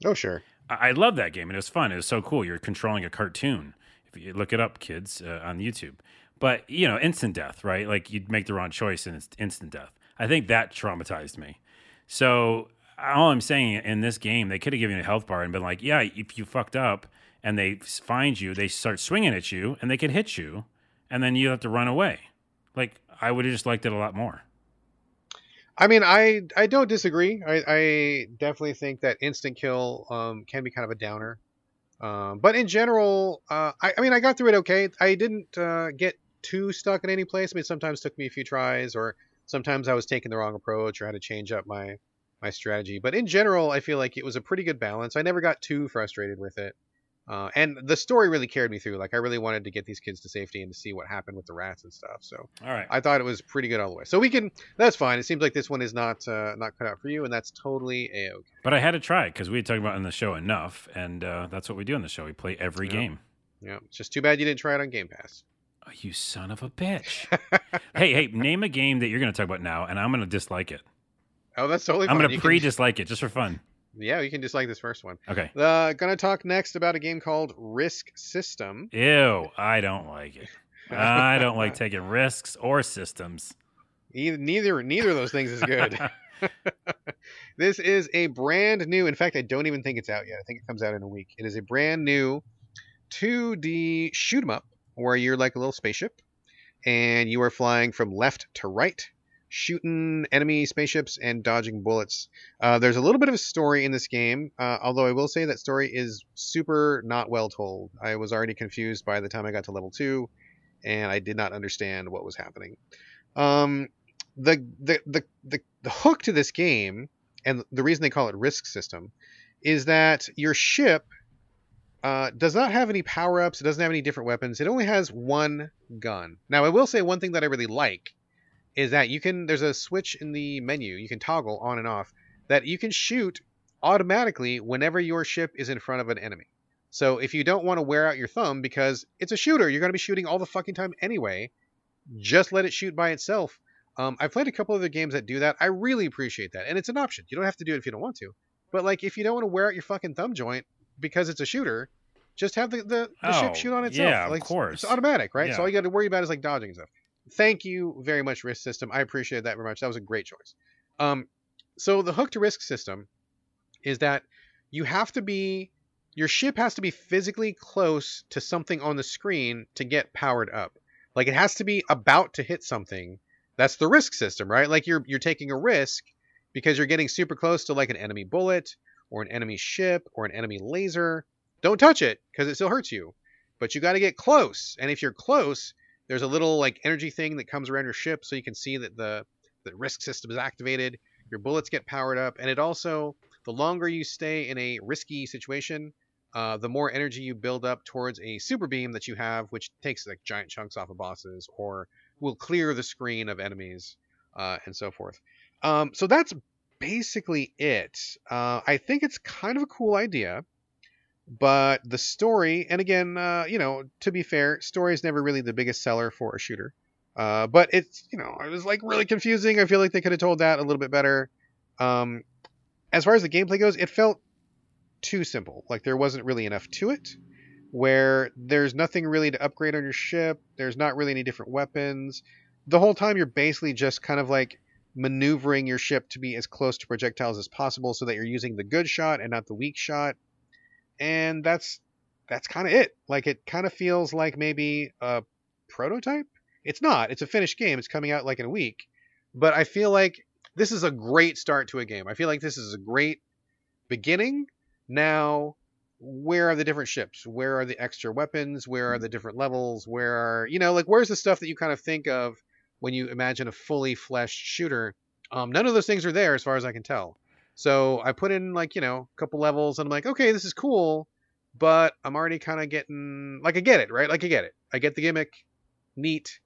Oh sure. I, I love that game and it was fun. It was so cool. You're controlling a cartoon. If you look it up, kids, uh, on YouTube. But you know, instant death, right? Like you'd make the wrong choice and it's instant death. I think that traumatized me. So all I'm saying in this game, they could have given you a health bar and been like, yeah, if you fucked up and they find you, they start swinging at you and they could hit you, and then you have to run away. Like I would have just liked it a lot more. I mean, I I don't disagree. I, I definitely think that instant kill um, can be kind of a downer. Um, but in general, uh, I, I, mean, I got through it okay. I didn't uh, get too stuck in any place. I mean, sometimes took me a few tries, or sometimes I was taking the wrong approach, or had to change up my my strategy. But in general, I feel like it was a pretty good balance. I never got too frustrated with it. Uh, and the story really carried me through. Like I really wanted to get these kids to safety and to see what happened with the rats and stuff. So all right, I thought it was pretty good all the way. So we can. That's fine. It seems like this one is not uh, not cut out for you, and that's totally a okay. But I had to try because we had talked about in the show enough, and uh, that's what we do in the show. We play every yeah. game. Yeah, it's just too bad you didn't try it on Game Pass. Oh, you son of a bitch! hey, hey, name a game that you're going to talk about now, and I'm going to dislike it. Oh, that's totally. I'm going to pre-dislike it just for fun. Yeah, you can just like this first one. Okay. Uh, gonna talk next about a game called Risk System. Ew, I don't like it. I don't like taking risks or systems. Either, neither neither of those things is good. this is a brand new. In fact, I don't even think it's out yet. I think it comes out in a week. It is a brand new 2D shoot 'em up where you're like a little spaceship and you are flying from left to right shooting enemy spaceships and dodging bullets. Uh, there's a little bit of a story in this game, uh, although I will say that story is super not well told. I was already confused by the time I got to level two, and I did not understand what was happening. Um, the, the the the the hook to this game, and the reason they call it Risk System, is that your ship uh, does not have any power ups. It doesn't have any different weapons. It only has one gun. Now, I will say one thing that I really like is that you can. There's a switch in the menu. You can toggle on and off that you can shoot automatically whenever your ship is in front of an enemy. So if you don't want to wear out your thumb because it's a shooter, you're going to be shooting all the fucking time anyway. Just let it shoot by itself. Um, I've played a couple other games that do that. I really appreciate that, and it's an option. You don't have to do it if you don't want to. But like, if you don't want to wear out your fucking thumb joint because it's a shooter, just have the, the, the Oh, ship shoot on itself. yeah, of course. It's automatic, right? So all you got to worry about is like dodging and stuff. Thank you very much, Risk System. I appreciate that very much. That was a great choice. Um, so the hook to Risk System is that you have to be your ship has to be physically close to something on the screen to get powered up. Like it has to be about to hit something. That's the risk system, right? Like you're you're taking a risk because you're getting super close to like an enemy bullet or an enemy ship or an enemy laser. Don't touch it because it still hurts you. But you got to get close. And if you're close, there's a little like energy thing that comes around your ship so you can see that the the risk system is activated. Your bullets get powered up and it also the longer you stay in a risky situation, uh, the more energy you build up towards a super beam that you have, which takes like giant chunks off of bosses or will clear the screen of enemies uh, and so forth. Um, so that's basically it. Uh, I think it's kind of a cool idea, but the story, and again, uh, you know, to be fair, story is never really the biggest seller for a shooter. Uh, but it's, you know, it was like really confusing. I feel like they could have told that a little bit better. Um, as far as the gameplay goes, it felt too simple. Like there wasn't really enough to it. Where there's nothing really to upgrade on your ship. There's not really any different weapons. The whole time you're basically just kind of like maneuvering your ship to be as close to projectiles as possible so that you're using the good shot and not the weak shot. And that's that's kind of it. Like it kind of feels like maybe a prototype. It's not. It's a finished game. It's coming out like in a week. But I feel like this is a great start to a game. I feel like this is a great beginning. Now, where are the different ships? Where are the extra weapons? Where are the different levels? Where are, you know, like where's the stuff that you kind of think of when you imagine a fully fleshed shooter? Um, none of those things are there as far as I can tell. So I put in like, you know, a couple levels and I'm like, okay, this is cool, but I'm already kind of getting, like, I get it, right? Like, I get it. I get the gimmick. Neat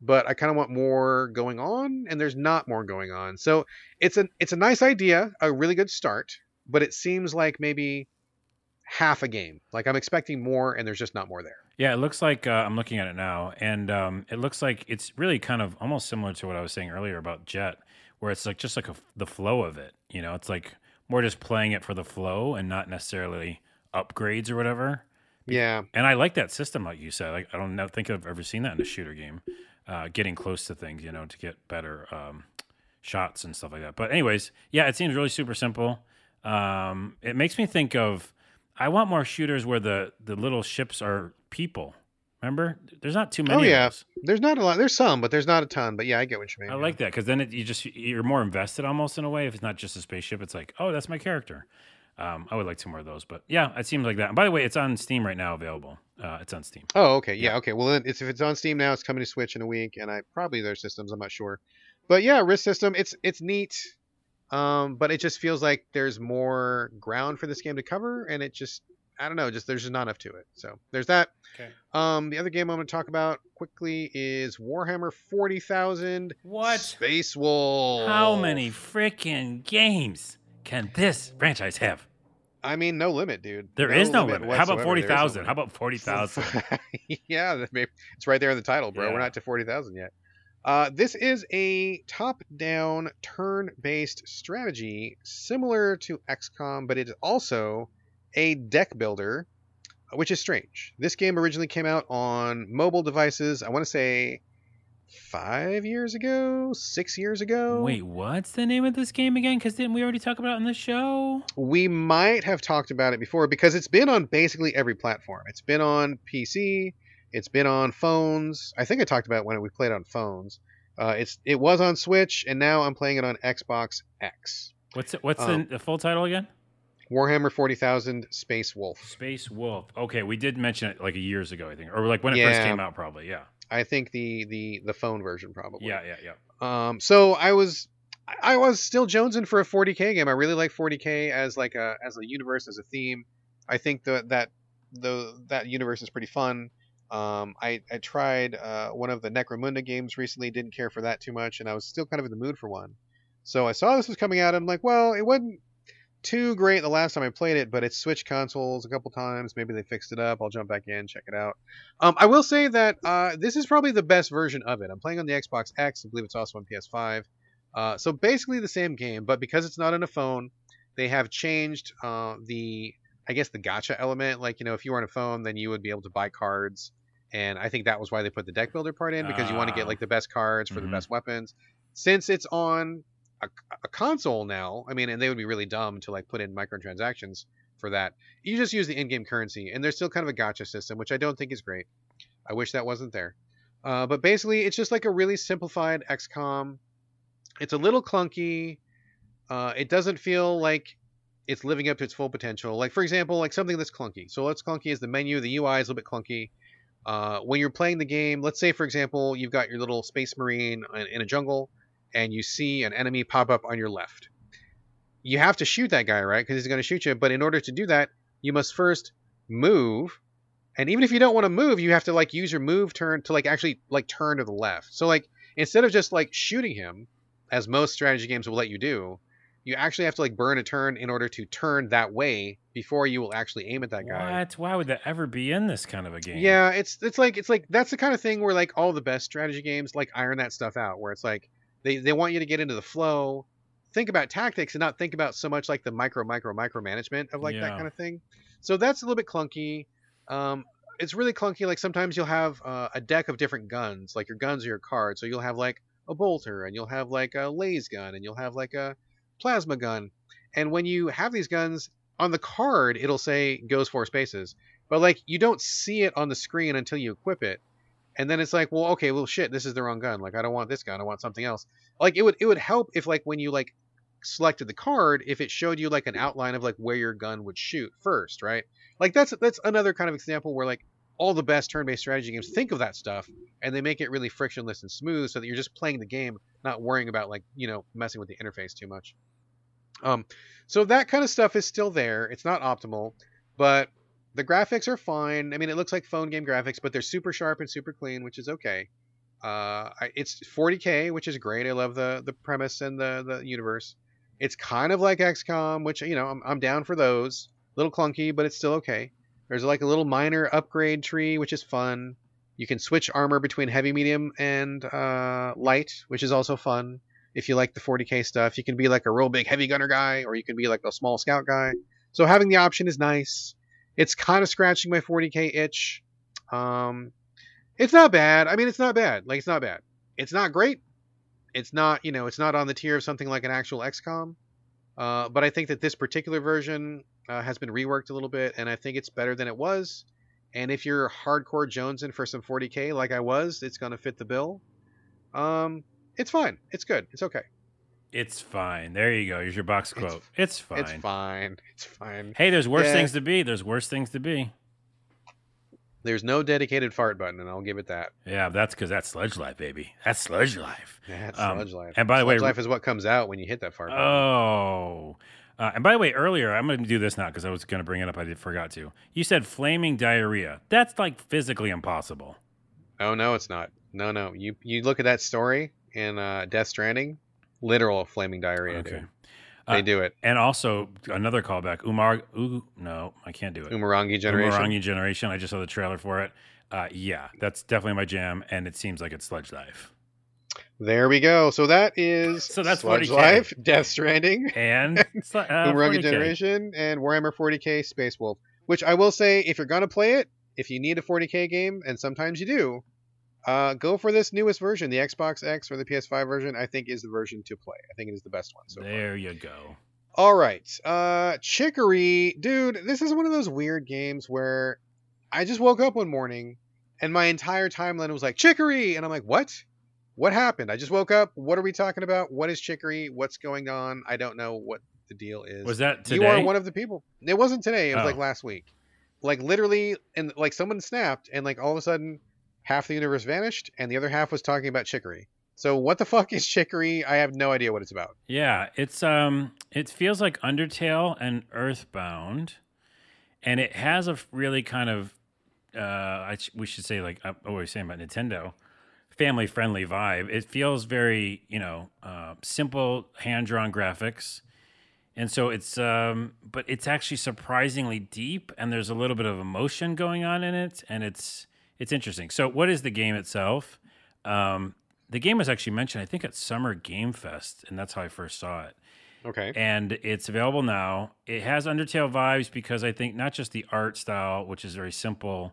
but I kind of want more going on, and there's not more going on. So it's a it's a nice idea, a really good start, but it seems like maybe half a game. Like I'm expecting more, and there's just not more there. Yeah, it looks like uh, I'm looking at it now, and um, it looks like it's really kind of almost similar to what I was saying earlier about Jett, where it's like just like a, the flow of it. You know, it's like more just playing it for the flow and not necessarily upgrades or whatever. Yeah, And I like that system, like you said. Like I don't know, think I've ever seen that in a shooter game, uh, getting close to things, you know, to get better um, shots and stuff like that. But anyways, yeah, it seems really super simple. Um, it makes me think of I want more shooters where the the little ships are people. Remember, there's not too many. Oh, yeah. there's not a lot. There's some, but there's not a ton. But yeah, I get what you mean. I like that because then it, you just you're more invested almost in a way. If it's not just a spaceship, it's like, oh, that's my character. Um, I would like two more of those, but yeah, it seems like that. And by the way, it's on Steam right now, available. Uh, it's on Steam. Oh, okay. Yeah, okay. Well, then it's, if it's on Steam now, it's coming to Switch in a week, and I probably their systems. I'm not sure, but yeah, Risk System. It's it's neat, um, but it just feels like there's more ground for this game to cover, and it just I don't know, just there's just not enough to it. So there's that. Okay. Um, the other game I'm going to talk about quickly is Warhammer 40,000 What? Space Wolf. How many freaking games can this franchise have? I mean, no limit, dude. There is no limit. How about whatsoever. forty There is no. How about forty thousand? yeah, that may- it's right there in the title, bro. We're not to 40,000 yet. Uh, this is a top down, turn based strategy similar to XCOM, but it is also a deck builder, which is strange. This game originally came out on mobile devices, I want to say five years ago, six years ago. Wait, what's the name of this game again? Because didn't we already talk about it on the show? we might have talked about it before because it's been on basically every platform. It's been on PC, it's been on phones. I think I talked about it when we played on phones. Uh, it's it was on Switch, and now I'm playing it on Xbox X. What's it, what's Um, the, the full title again? Warhammer Forty Thousand Space Wolf. Space Wolf. Okay, we did mention it like years ago, I think, or like when it first came out, probably. Yeah. I think the the the phone version probably. Yeah, yeah, yeah. Um, so I was I was still jonesing for a 40k game. I really like 40k as like a as a universe as a theme. I think that that the that universe is pretty fun. Um, I I tried uh, one of the Necromunda games recently. Didn't care for that too much, and I was still kind of in the mood for one. So I saw this was coming out. I'm like, well, it wasn't too great the last time I played it, but it's switched consoles a couple times. Maybe they fixed it up. I'll jump back in, check it out. Um, I will say that uh, this is probably the best version of it. I'm playing on the Xbox X. I believe it's also on PS5. Uh, so basically the same game, but because it's not on a phone, they have changed uh, the, I guess, the gacha element. Like, you know, if you were on a phone, then you would be able to buy cards. And I think that was why they put the deck builder part in because you want to Ah. get like the best cards for Mhm. the best weapons. Since it's on a, a console now, I mean, and they would be really dumb to like put in microtransactions for that. You just use the in-game currency, and there's still kind of a gacha system, which I don't think is great. I wish that wasn't there. Uh, but basically, it's just like a really simplified XCOM. It's a little clunky. Uh, it doesn't feel like it's living up to its full potential. Like for example, like something that's clunky. So what's clunky is the menu. The UI is a little bit clunky. Uh, when you're playing the game, let's say for example, you've got your little space marine in, in a jungle, and you see an enemy pop up on your left. You have to shoot that guy, right? Because he's going to shoot you. But in order to do that, you must first move and even if you don't want to move you have to like use your move turn to like actually like turn to the left so like instead of just like shooting him as most strategy games will let you do you actually have to like burn a turn in order to turn that way before you will actually aim at that guy What? Why would that ever be in this kind of a game? yeah it's it's like it's like that's the kind of thing where like all the best strategy games like iron that stuff out where it's like they, they want you to get into the flow. Think about tactics and not think about so much like the micro micro micro management of like that kind of thing. So that's a little bit clunky. Um it's really clunky like sometimes you'll have uh, a deck of different guns like your guns are your cards. So you'll have like a bolter and you'll have like a laser gun and you'll have like a plasma gun. And when you have these guns on the card it'll say goes four spaces. But like you don't see it on the screen until you equip it and then it's like well okay well shit this is the wrong gun. Like i don't want this gun. I want something else. Like it would it would help if like when you like selected the card if it showed you like an outline of like where your gun would shoot first right? Like that's that's another kind of example where like all the best turn-based strategy games think of that stuff and they make it really frictionless and smooth so that you're just playing the game not worrying about like you know messing with the interface too much. Um so that kind of stuff is still there. It's not optimal but the graphics are fine. I mean it looks like phone game graphics but they're super sharp and super clean which is okay. Uh it's 40k which is great. I love the the premise and the the universe. It's kind of like xcom which you know i'm, I'm down for those. A little clunky but it's still okay. There's like a little minor upgrade tree which is fun. You can switch armor between heavy medium and uh, light which is also fun. If you like the 40k stuff you can be like a real big heavy gunner guy or you can be like a small scout guy. So having the option is nice it's kind of scratching my 40k itch. Um it's not bad. I mean it's not bad. Like it's not bad. It's not great. It's not you know it's not on the tier of something like an actual xcom uh, but i think that this particular version uh, has been reworked a little bit and i think it's better than it was. And if you're hardcore jonesing for some 40k like i was it's going to fit the bill. Um it's fine. It's good. It's okay It's fine. There you go. Here's your box quote. It's, fine. it's fine it's fine Hey, there's worse Yeah. things to be. There's worse things to be. there's no dedicated fart button and i'll give it that Yeah, that's because that's sludge life, baby. That's sludge life. that's Um, sludge life and by the way, sludge life is what comes out when you hit that fart button. Oh. Uh, and by the way, earlier, I'm going to do this now because I was going to bring it up. I did, forgot to. You said flaming diarrhea. That's like physically impossible. Oh no, it's not. No, no. You you look at that story in uh, Death Stranding, literal flaming diarrhea. Okay. Dude. They Uh, do it. And also, another callback. Umar. Ooh, no, I can't do it. Umurangi generation. Umurangi Generation. I just saw the trailer for it. Uh, yeah, that's definitely my jam, and it seems like it's sludge life. There we go. So that is So that's Sludge 40K. Life, Death Stranding, And uh, Umurangi Generation, and Warhammer 40k Space Wolf. Which I will say, if you're gonna play it, if you need a 40k game, and sometimes you do, uh, go for this newest version, the Xbox X or the PS5 version. I think is the version to play. I think it is the best one. So far. There you go. All right. Uh Chicory, dude, this is one of those weird games where I just woke up one morning and my entire timeline was like Chicory and I'm like, "What? What happened? I just woke up. What are we talking about? What is Chicory? What's going on? I don't know what the deal is. Was that today? You are one of the people. It wasn't today. It was Oh. like last week. Like literally, and like someone snapped, and like all of a sudden, half the universe vanished, and the other half was talking about Chicory. So what the fuck is Chicory? I have no idea what it's about. Yeah, it's um, it feels like Undertale and Earthbound, and it has a really kind of, uh, I sh- we should say like I'm always saying about Nintendo, family friendly vibe. It feels very you know uh, simple hand drawn graphics, and so it's um, but it's actually surprisingly deep, and there's a little bit of emotion going on in it, and it's it's interesting. So what is the game itself? Um, the game was actually mentioned, I think, at Summer Game Fest, and that's how I first saw it. Okay. And it's available now. It has Undertale vibes because I think not just the art style, which is very simple,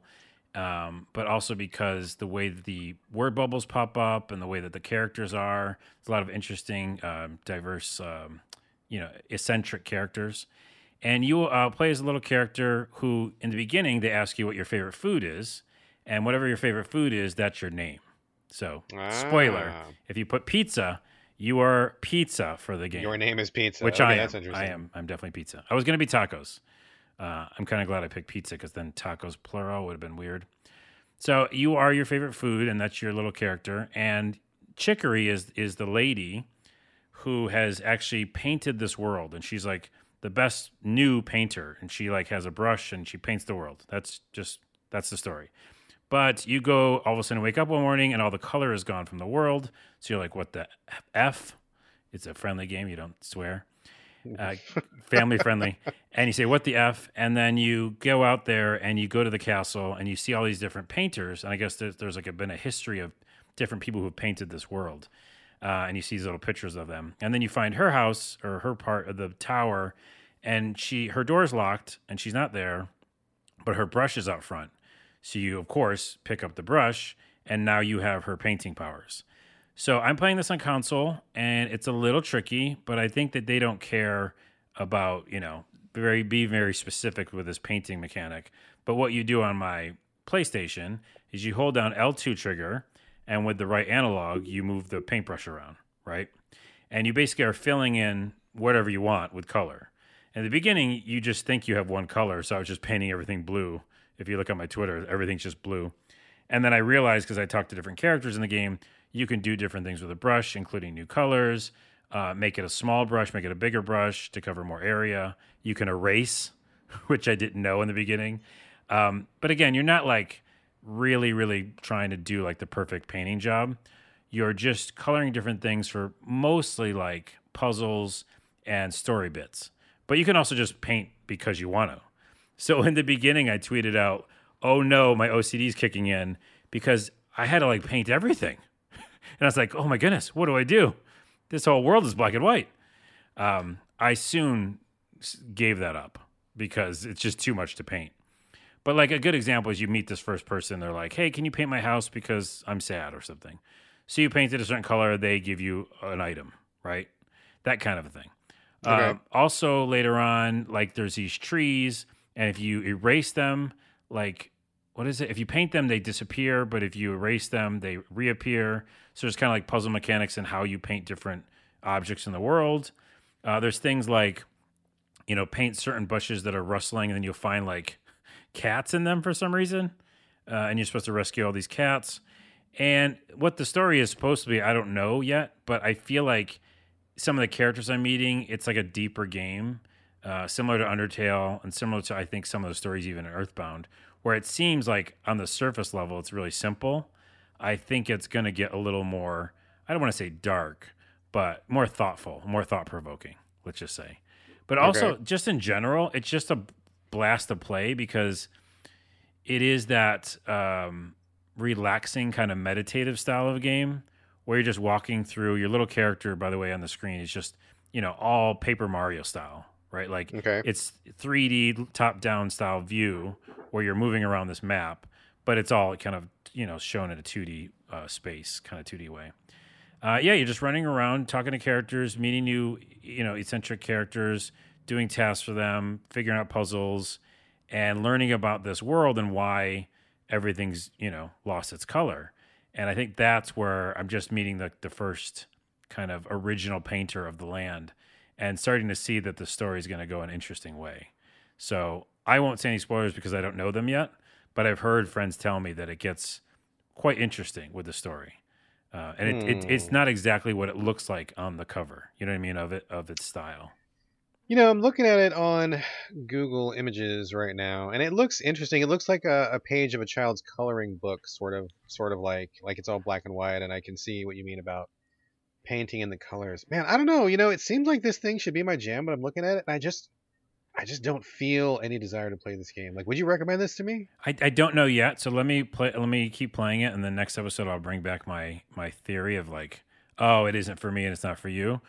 um, but also because the way that the word bubbles pop up and the way that the characters are. There's a lot of interesting, um, diverse, um, you know, eccentric characters. And you uh, play as a little character who, in the beginning, they ask you what your favorite food is, and whatever your favorite food is, that's your name. So, spoiler: Ah. if you put pizza, you are pizza for the game. Your name is Pizza. Which okay, I am. That's interesting. I am. I'm definitely pizza. I was going to be tacos. Uh, I'm kind of glad I picked pizza because then tacos plural would have been weird. So you are your favorite food, and that's your little character. And Chicory is is the lady who has actually painted this world, and she's like the best new painter, and she like has a brush and she paints the world. That's just that's the story. But you go all of a sudden wake up one morning and all the color is gone from the world. So you're like, what the f? It's a friendly game. You don't swear. Uh, family friendly. And you say, what the F? And then you go out there and you go to the castle and you see all these different painters. And I guess there's, there's like a, been a history of different people who have painted this world. Uh, and you see these little pictures of them. And then you find her house or her part of the tower and she her door's locked and she's not there, but her brush is out front. So you, of course, pick up the brush and now you have her painting powers. So I'm playing this on console, and it's a little tricky, but I think that they don't care about you know very be very specific with this painting mechanic. But what you do on my PlayStation is you hold down L2 trigger, and with the right analog, you move the paintbrush around, right? And you basically are filling in whatever you want with color. In the beginning, you just think you have one color, so I was just painting everything blue. If you look at my Twitter, everything's just blue. And then I realized because I talked to different characters in the game, you can do different things with a brush, including new colors, uh, make it a small brush, make it a bigger brush to cover more area. You can erase, which I didn't know in the beginning. Um, but again, you're not like really, really trying to do like the perfect painting job. You're just coloring different things for mostly like puzzles and story bits. But you can also just paint because you want to. So in the beginning, I tweeted out, "Oh no, my OCD is kicking in because I had to like paint everything." And I was like, "Oh my goodness, what do I do? This whole world is black and white." Um, I soon gave that up because it's just too much to paint. But like a good example is you meet this first person, they're like, "Hey, can you paint my house because I'm sad or something?" So you painted a certain color, they give you an item, right? That kind of a thing. Okay. Um, also, later on, like there's these trees, and if you erase them, like what is it? If you paint them, they disappear, but if you erase them, they reappear. So it's kind of like puzzle mechanics and how you paint different objects in the world. Uh, there's things like, you know, paint certain bushes that are rustling, and then you'll find like cats in them for some reason, uh, and you're supposed to rescue all these cats. And what the story is supposed to be, I don't know yet, but I feel like some of the characters I'm meeting, it's like a deeper game, uh, similar to Undertale, and similar to I think some of the stories even in Earthbound, where it seems like on the surface level it's really simple. I think it's going to get a little more. I don't want to say dark, but more thoughtful, more thought provoking. Let's just say, but also Okay. just in general, it's just a blast to play because it is that um, relaxing kind of meditative style of game where you're just walking through your little character by the way on the screen is just you know all paper mario style right? Like Okay. it's 3d top down style view where you're moving around this map but it's all kind of you know shown in a 2d uh, space kind of 2d way. Uh, yeah you're just running around talking to characters meeting new you know eccentric characters doing tasks for them figuring out puzzles and learning about this world and why everything's you know lost its color. And I think that's where I'm just meeting the the first kind of original painter of the land, and starting to see that the story is going to go an interesting way. So I won't say any spoilers because I don't know them yet, but I've heard friends tell me that it gets quite interesting with the story. Uh, and it, it, it's Hmm. not exactly what it looks like on the cover. You know what I mean of it of its style. You know, I'm looking at it on Google Images right now, and it looks interesting. It looks like a, a page of a child's coloring book, sort of, sort of like like it's all black and white, and I can see what you mean about painting and the colors. Man, I don't know. You know, it seems like this thing should be my jam, but I'm looking at it, and I just, I just don't feel any desire to play this game. Like, would you recommend this to me? I, I don't know yet, so let me play. Let me keep playing it, and the next episode I'll bring back my my theory of like, oh, it isn't for me and it's not for you.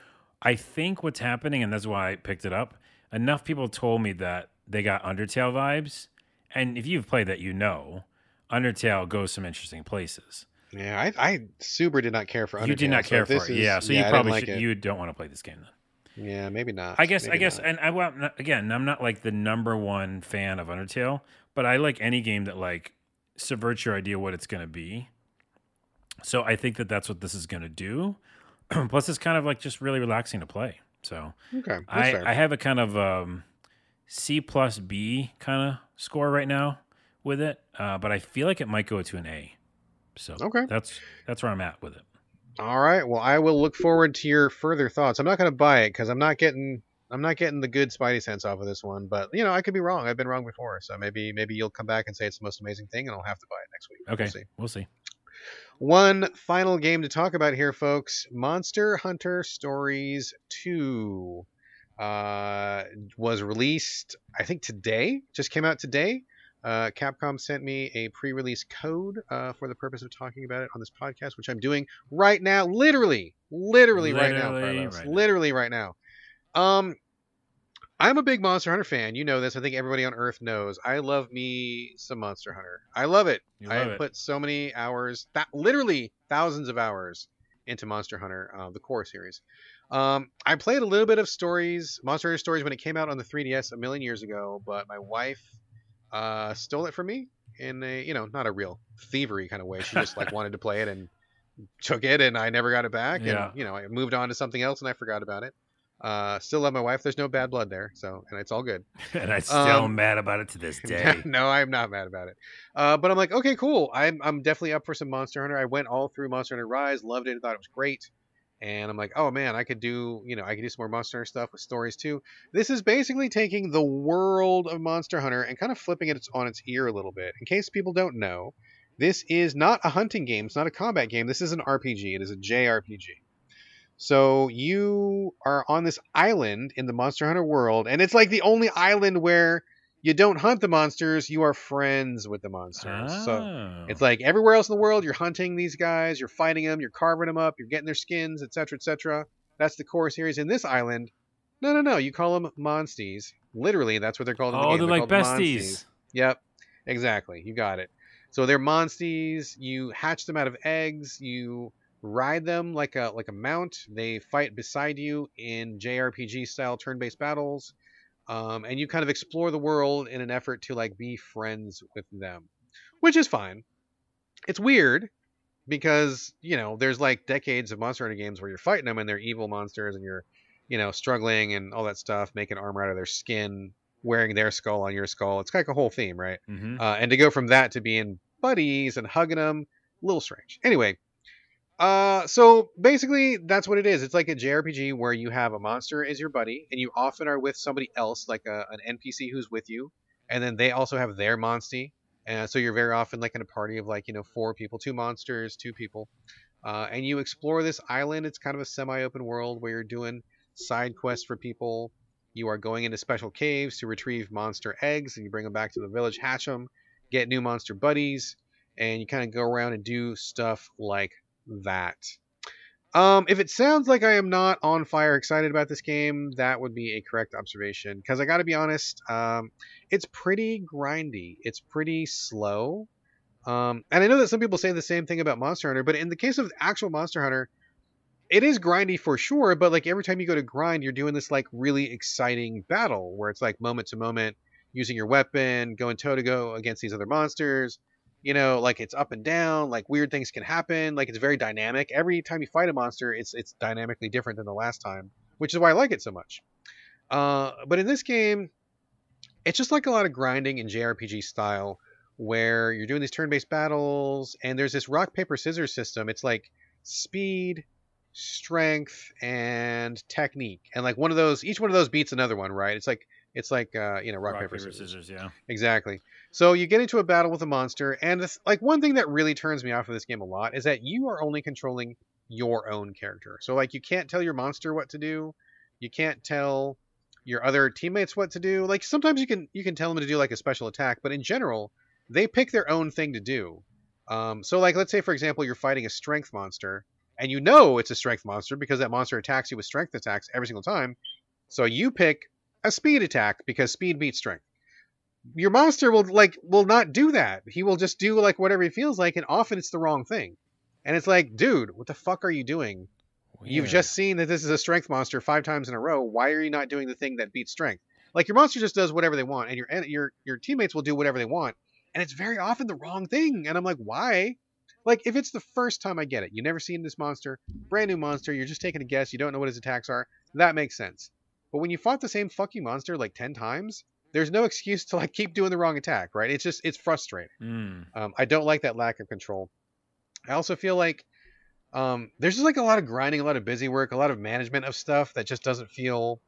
I think what's happening, and that's why I picked it up. Enough people told me that they got Undertale vibes, and if you've played that, you know, Undertale goes some interesting places. Yeah, I, I super did not care for. Undertale, you did not care if for it, is- yeah. So yeah, you probably like should, you don't want to play this game then. Yeah, maybe not. I guess I guess not. and I well again I'm not like the number one fan of Undertale, but I like any game that like subverts your idea what it's going to be. So I think that that's what this is going to do. Plus, it's kind of like just really relaxing to play. So okay, I fair. I have a kind of um, C plus B kind of score right now with it, uh, but I feel like it might go to an A. So Okay. that's that's where I'm at with it. All right. Well, I will look forward to your further thoughts. I'm not going to buy it because I'm not getting I'm not getting the good Spidey sense off of this one. But you know, I could be wrong. I've been wrong before, so maybe maybe you'll come back and say it's the most amazing thing, and I'll have to buy it next week. Okay, We'll see. we'll see. One final game to talk about here, folks. Monster Hunter Stories 2 uh, was released, I think today, just came out today. Uh, Capcom sent me a pre release code uh, for the purpose of talking about it on this podcast, which I'm doing right now. Literally, literally, right now, Literally Carlos. right now. right now. Um, I'm a big Monster Hunter fan. You know this. I think everybody on Earth knows. I love me some Monster Hunter. I love it. You I have it. put so many hours, that literally thousands of hours into Monster Hunter, uh, the core series. Um, I played a little bit of stories, Monster Hunter stories, when it came out on the 3DS a million years ago, but my wife uh, stole it from me in a, you know, not a real thievery kind of way. She just like wanted to play it and took it, and I never got it back. Yeah. And you know, I moved on to something else, and I forgot about it. Uh, still love my wife. There's no bad blood there, so and it's all good. and I'm still Um, mad about it to this day. no, I'm not mad about it. Uh, but I'm like, okay, cool. I'm I'm definitely up for some Monster Hunter. I went all through Monster Hunter Rise, loved it, thought it was great. And I'm like, oh man, I could do, you know, I could do some more Monster Hunter stuff with stories too. This is basically taking the world of Monster Hunter and kind of flipping it on its ear a little bit. In case people don't know, this is not a hunting game. It's not a combat game. This is an RPG. It is a JRPG. So you are on this island in the Monster Hunter world, and it's like the only island where you don't hunt the monsters, you are friends with the monsters. So Oh. it's like everywhere else in the world, you're hunting these guys, you're fighting them, you're carving them up, you're getting their skins, etc., etc. That's the core series. In this island, no, no, no, you call them monsties. Literally, that's what they're called. In the oh, game. they're like besties. monsties. Yep, exactly. You got it. So they're monsties. You hatch them out of eggs. You ride them like a like a mount. They fight beside you in JRPG style turn-based battles, um, and you kind of explore the world in an effort to like be friends with them, which is fine. It's weird because you know there's like decades of Monster Hunter games where you're fighting them and they're evil monsters and you're you know struggling and all that stuff, making armor out of their skin, wearing their skull on your skull. It's like a whole theme, right? hmm Uh, and to go from that to being buddies and hugging them, a little strange. Anyway, uh, so basically that's what it is. It's like a JRPG where you have a monster as your buddy, and you often are with somebody else, like a, an NPC who's with you, and then they also have their monstie. And so you're very often like in a party of like you know four people, two monsters, two people, uh, and you explore this island. It's kind of a semi-open world where you're doing side quests for people. You are going into special caves to retrieve monster eggs, and you bring them back to the village, hatch them, get new monster buddies, and you kind of go around and do stuff like that. Um, if it sounds like I am not on fire excited about this game, that would be a correct observation. Because I got to be honest, um, it's pretty grindy. It's pretty slow. Um, and I know that some people say the same thing about Monster Hunter, but in the case of actual Monster Hunter, it is grindy for sure. But like every time you go to grind, you're doing this like really exciting battle where it's like moment to moment using your weapon, going toe to go against these other monsters, you know, like it's up and down, like weird things can happen, like it's very dynamic. Every time you fight a monster, it's it's dynamically different than the last time, which is why I like it so much. Uh, but in this game, it's just like a lot of grinding in JRPG style, where you're doing these turn-based battles, and there's this rock paper scissors system. It's like speed, strength, and technique, and like one of those, each one of those beats another one, right? It's like it's like uh, you know rock, Rock, paper, paper, scissors. scissors. Yeah. Exactly. So you get into a battle with a monster, and this, like one thing that really turns me off of this game a lot is that you are only controlling your own character. So like you can't tell your monster what to do, you can't tell your other teammates what to do. Like sometimes you can you can tell them to do like a special attack, but in general they pick their own thing to do. Um, so like let's say for example you're fighting a strength monster, and you know it's a strength monster because that monster attacks you with strength attacks every single time. So you pick a speed attack because speed beats strength. Your monster will like will not do that. He will just do like whatever he feels like, and often it's the wrong thing. And it's like, dude, what the fuck are you doing? You've just seen that this is a strength monster five times in a row. Why are you not doing the thing that beats strength? Like your monster just does whatever they want, and your your your teammates will do whatever they want, and it's very often the wrong thing. And I'm like, why? Like if it's the first time I get it, you never seen this monster, brand new monster, you're just taking a guess, you don't know what his attacks are. That makes sense. But when you fought the same fucking monster like ten times, there's no excuse to like keep doing the wrong attack, right? It's just it's frustrating. Mm. Um, I don't like that lack of control. I also feel like um, there's just like a lot of grinding, a lot of busy work, a lot of management of stuff that just doesn't feel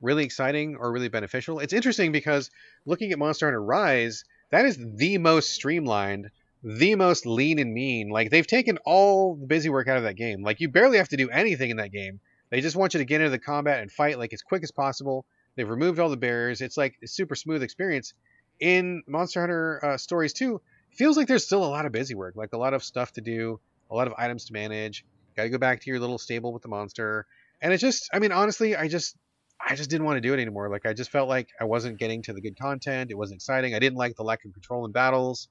really exciting or really beneficial. It's interesting because looking at Monster Hunter Rise, that is the most streamlined, the most lean and mean. Like they've taken all the busy work out of that game. Like you barely have to do anything in that game. They just want you to get into the combat and fight like as quick as possible. They've removed all the barriers. It's like a super smooth experience. In Monster Hunter uh, Stories 2, feels like there's still a lot of busy work, like a lot of stuff to do, a lot of items to manage. Got to go back to your little stable with the monster, and it just, I mean, honestly, I just, I just didn't want to do it anymore. Like I just felt like I wasn't getting to the good content. It wasn't exciting. I didn't like the lack of control in battles.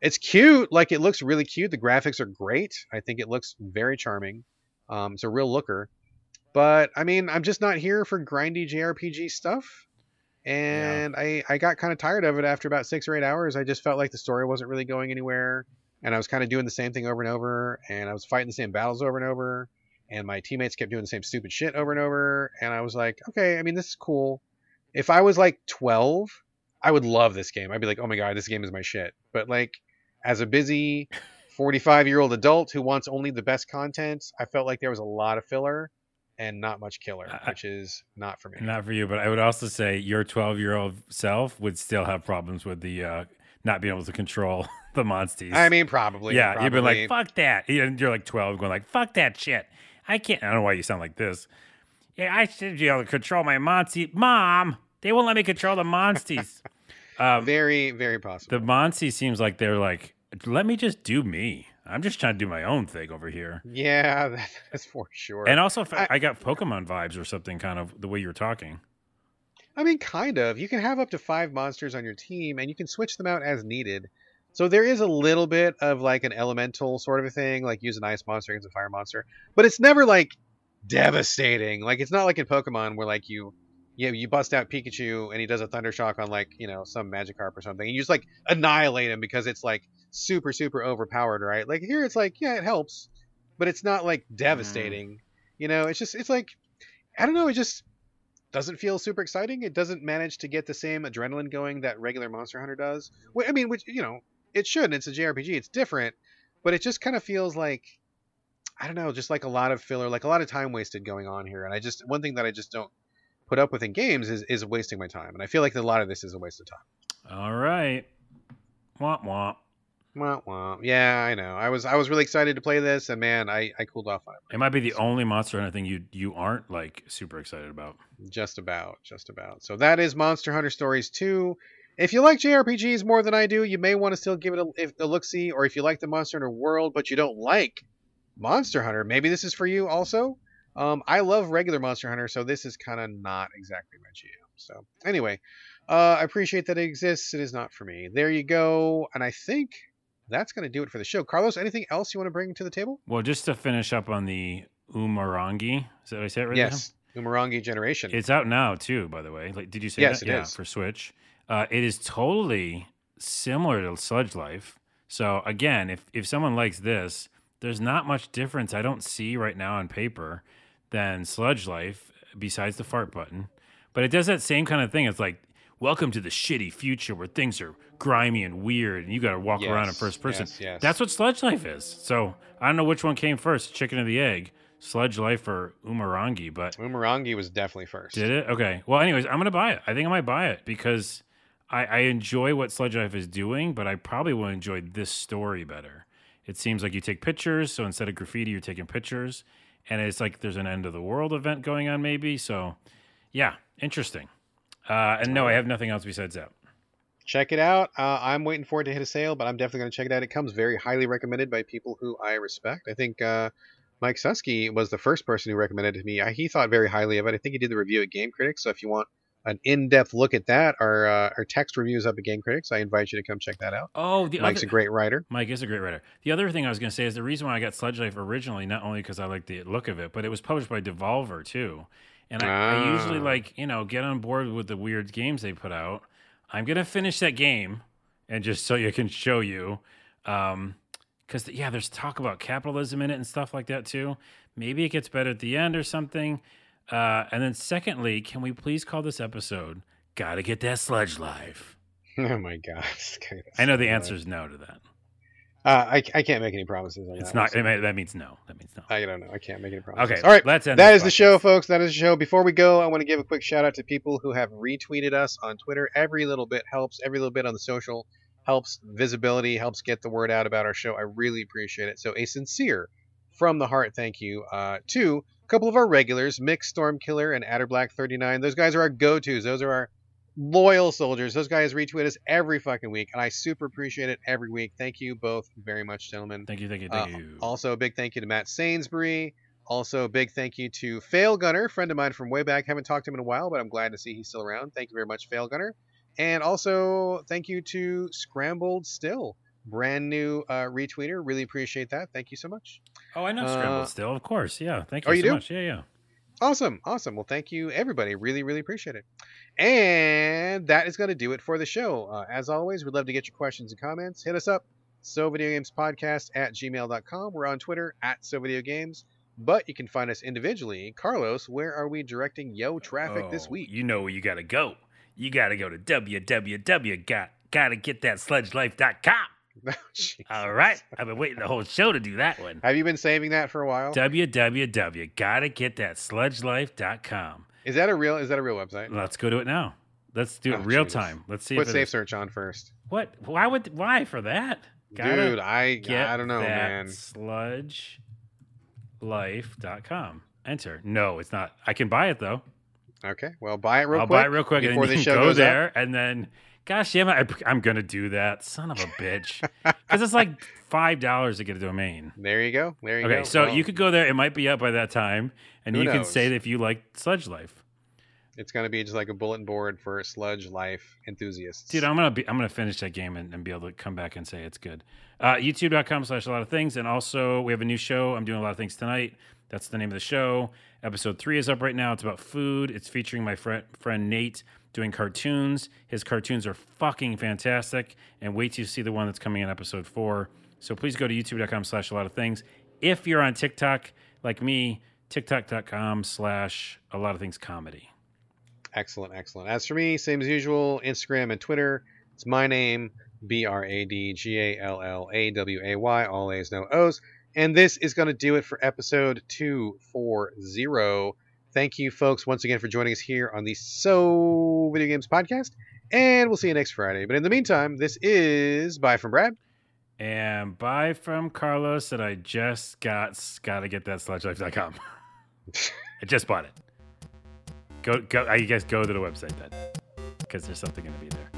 It's cute, like it looks really cute. The graphics are great. I think it looks very charming. Um, it's a real looker. But I mean, I'm just not here for grindy JRPG stuff and I I got kind of tired of it after about six or eight hours. I just felt like the story wasn't really going anywhere, and I was kind of doing the same thing over and over, and I was fighting the same battles over and over, and my teammates kept doing the same stupid shit over and over, and I was like, okay, I mean this is cool. If I was like 12, I would love this game. I'd be like, oh my god, this game is my shit. But like, as a busy 45 year old adult who wants only the best content, I felt like there was a lot of filler and not much killer, which is not for me. Not for you, but I would also say your 12 year old self would still have problems with the uh, not being able to control the monsters. I mean, probably. yeah, you'd be like, fuck that. And you're like 12 going like, fuck that shit. I can't. I don't know why you sound like this. Yeah, I should be able to control my monster. Mom, they won't let me control the monsters. um, very, very possible. the Monty seems like they're like, let me just do me. I'm just trying to do my own thing over here. yeah, that's for sure. And also, I- I got Pokemon vibes or something, kind of the way you're talking. I mean, kind of. You can have up to five monsters on your team, and you can switch them out as needed. So there is a little bit of like an elemental sort of a thing, like use an ice monster against a fire monster, but it's never like devastating. Like it's not like in Pokemon where like you, you you bust out Pikachu and he does a thunder shock on like you know some Magikarp or something, and you just like annihilate him because it's like super super overpowered, right? Like here it's like yeah it helps, but it's not like mm-hmm. devastating. You know, it's just it's like I don't know, it just doesn't feel super exciting. It doesn't manage to get the same adrenaline going that regular Monster Hunter does. I mean, which you know, it should. It's a JRPG. It's different, but it just kind of feels like I don't know, just like a lot of filler, like a lot of time wasted going on here. And I just one thing that I just don't put up with in games is is wasting my time. And I feel like a lot of this is a waste of time. All right. Womp womp. Wah, wah. Yeah, I know. I was I was really excited to play this, and man, I I cooled off on it. It might be the only Monster Hunter thing you you aren't like super excited about. Just about, just about. So that is Monster Hunter Stories 2. If you like JRPGs more than I do, you may want to still give it a, a look see, or if you like the Monster Hunter world, but you don't like Monster Hunter, maybe this is for you also. Um, I love regular Monster Hunter, so this is kind of not exactly my jam. So, anyway, uh, I appreciate that it exists. It is not for me. There you go. And I think that's going to do it for the show. Carlos, anything else you want to bring to the table? Well, just to finish up on the Umurangi, is that what I say it right? yes. Umurangi Generation. It's out now too, by the way. Like, did you say Yes, that? it yeah, is. for Switch. Uh, it is totally similar to Sludge Life. So again, if if someone likes this, there's not much difference I don't see right now on paper than Sludge Life besides the fart button. But it does that same kind of thing. It's like, welcome to the shitty future where things are grimy and weird and you got to walk around in first person. yes, yes. That's what Sludge Life is. So I don't know which one came first, chicken or the egg, Sludge Life or Umurangi, but Umurangi was definitely first. did it? Okay. Well, anyways, I'm gonna buy it. I think I might buy it because I, I enjoy what Sludge Life is doing, but I probably will enjoy this story better. It seems like you take pictures, so instead of graffiti, you're taking pictures, and it's like there's an end of the world event going on, maybe. So, yeah, interesting. Uh, and no, I have nothing else besides that. Check it out. Uh, I'm waiting for it to hit a sale, but I'm definitely going to check it out. It comes very highly recommended by people who I respect. I think uh, Mike Suskie was the first person who recommended it to me. I, he thought very highly of it. I think he did the review at Game Critics. So if you want an in-depth look at that, our uh, our text reviews up at Game Critics. I invite you to come check that out. Oh, the Mike's other, a great writer. Mike is a great writer. The other thing I was going to say is the reason why I got Sludge Life originally, not only because I like the look of it, but it was published by Devolver too. And I, I usually Ah. like, you know, get on board with the weird games they put out. I'm going to finish that game and just so you can show you. Um, because yeah, there's talk about capitalism in it and stuff like that too. Maybe it gets better at the end or something. Uh, and then secondly, can we please call this episode "Gotta Get That Sludge Life"? Oh my gosh! I know the answer is no to that. Uh, I, I can't make any promises. On It's that. not. It may, that means no. That means no. I don't know. I can't make any promises. Okay, All right. Let's end. That is the show, folks. That is the show. Before we go, I want to give a quick shout out to people who have retweeted us on Twitter. Every little bit helps. Every little bit on the social helps visibility, helps get the word out about our show. I really appreciate it. So a sincere, from the heart, thank you uh, to a couple of our regulars, Mick Stormkiller and Adderblack39. Those guys are our go-tos. Those are our loyal soldiers. Those guys retweet us every fucking week, and I super appreciate it every week. Thank you both very much, gentlemen. Thank you. Thank you. Uh, Thank you. Also, a big thank you to Matt Sainsbury. Also, a big thank you to Fail Gunner, friend of mine from way back. Haven't talked to him in a while, but I'm glad to see he's still around. Thank you very much, Fail Gunner. And also, thank you to Scrambled Still, brand new uh, retweeter. Really appreciate that. Thank you so much. oh, I know uh, Scrambled still, of course. Yeah. Thank you Oh, so you do? much. Yeah, yeah. Awesome, awesome. Well, thank you, everybody. Really, really appreciate it. And that is going to do it for the show. Uh, as always, we'd love to get your questions and comments. Hit us up, so video games podcast at gmail.com. We're on Twitter at so video games, but you can find us individually. Carlos, where are we directing yo traffic this Oh, week? You know where you gotta go. You gotta go to www. Got gotta get that sludgelife.com. Oh. All right. I've been waiting the whole show to do that one. Have you been saving that for a while? www. Gotta get that sludgelife.com. Is that a real? Is that a real website? Let's go to it now. Let's do it Oh, real Jesus. time. Let's see Put safe is- search on first, What? Why would? Why for that? Gotta dude. I Get I don't know, that man. sludgelife.com. Enter. No, it's not. I can buy it though. Okay, well, buy it real I'll quick. buy it real quick and before then the show go goes there and then gosh damn it I, i'm gonna do that. Son of a bitch. Because it's like five dollars to get a domain. There you go. There you okay go. Okay, so Well, you could go there it might be up by that time and you can say that if you like sludge life. It's going to be just like a bulletin board for sludge life enthusiasts. dude i'm gonna be i'm gonna finish that game and, and be able to come back and say it's good. Uh, youtube.com slash a lot of things and also we have a new show. I'm doing a lot of things tonight. That's the name of the show. Episode three is up right now. It's about food. It's featuring my friend friend nate doing cartoons his cartoons are fucking fantastic and wait till you see the one that's coming in episode four so please go to youtube.com slash a lot of things if you're on tiktok like me tiktok.com slash a lot of things comedy Excellent, excellent. As for me, same as usual, Instagram and Twitter. It's my name, B R A D G A L L A W A Y, all A's, no O's. And this is going to do it for episode 240. Thank you, folks, once again for joining us here on the So Video Games Podcast. And we'll see you next Friday. But in the meantime, this is Bye from Brad. And bye from Carlos that I just got. Got to get that sludgelife.com. I just bought it. Go, go. I guess go to the website then, because there's something to be there.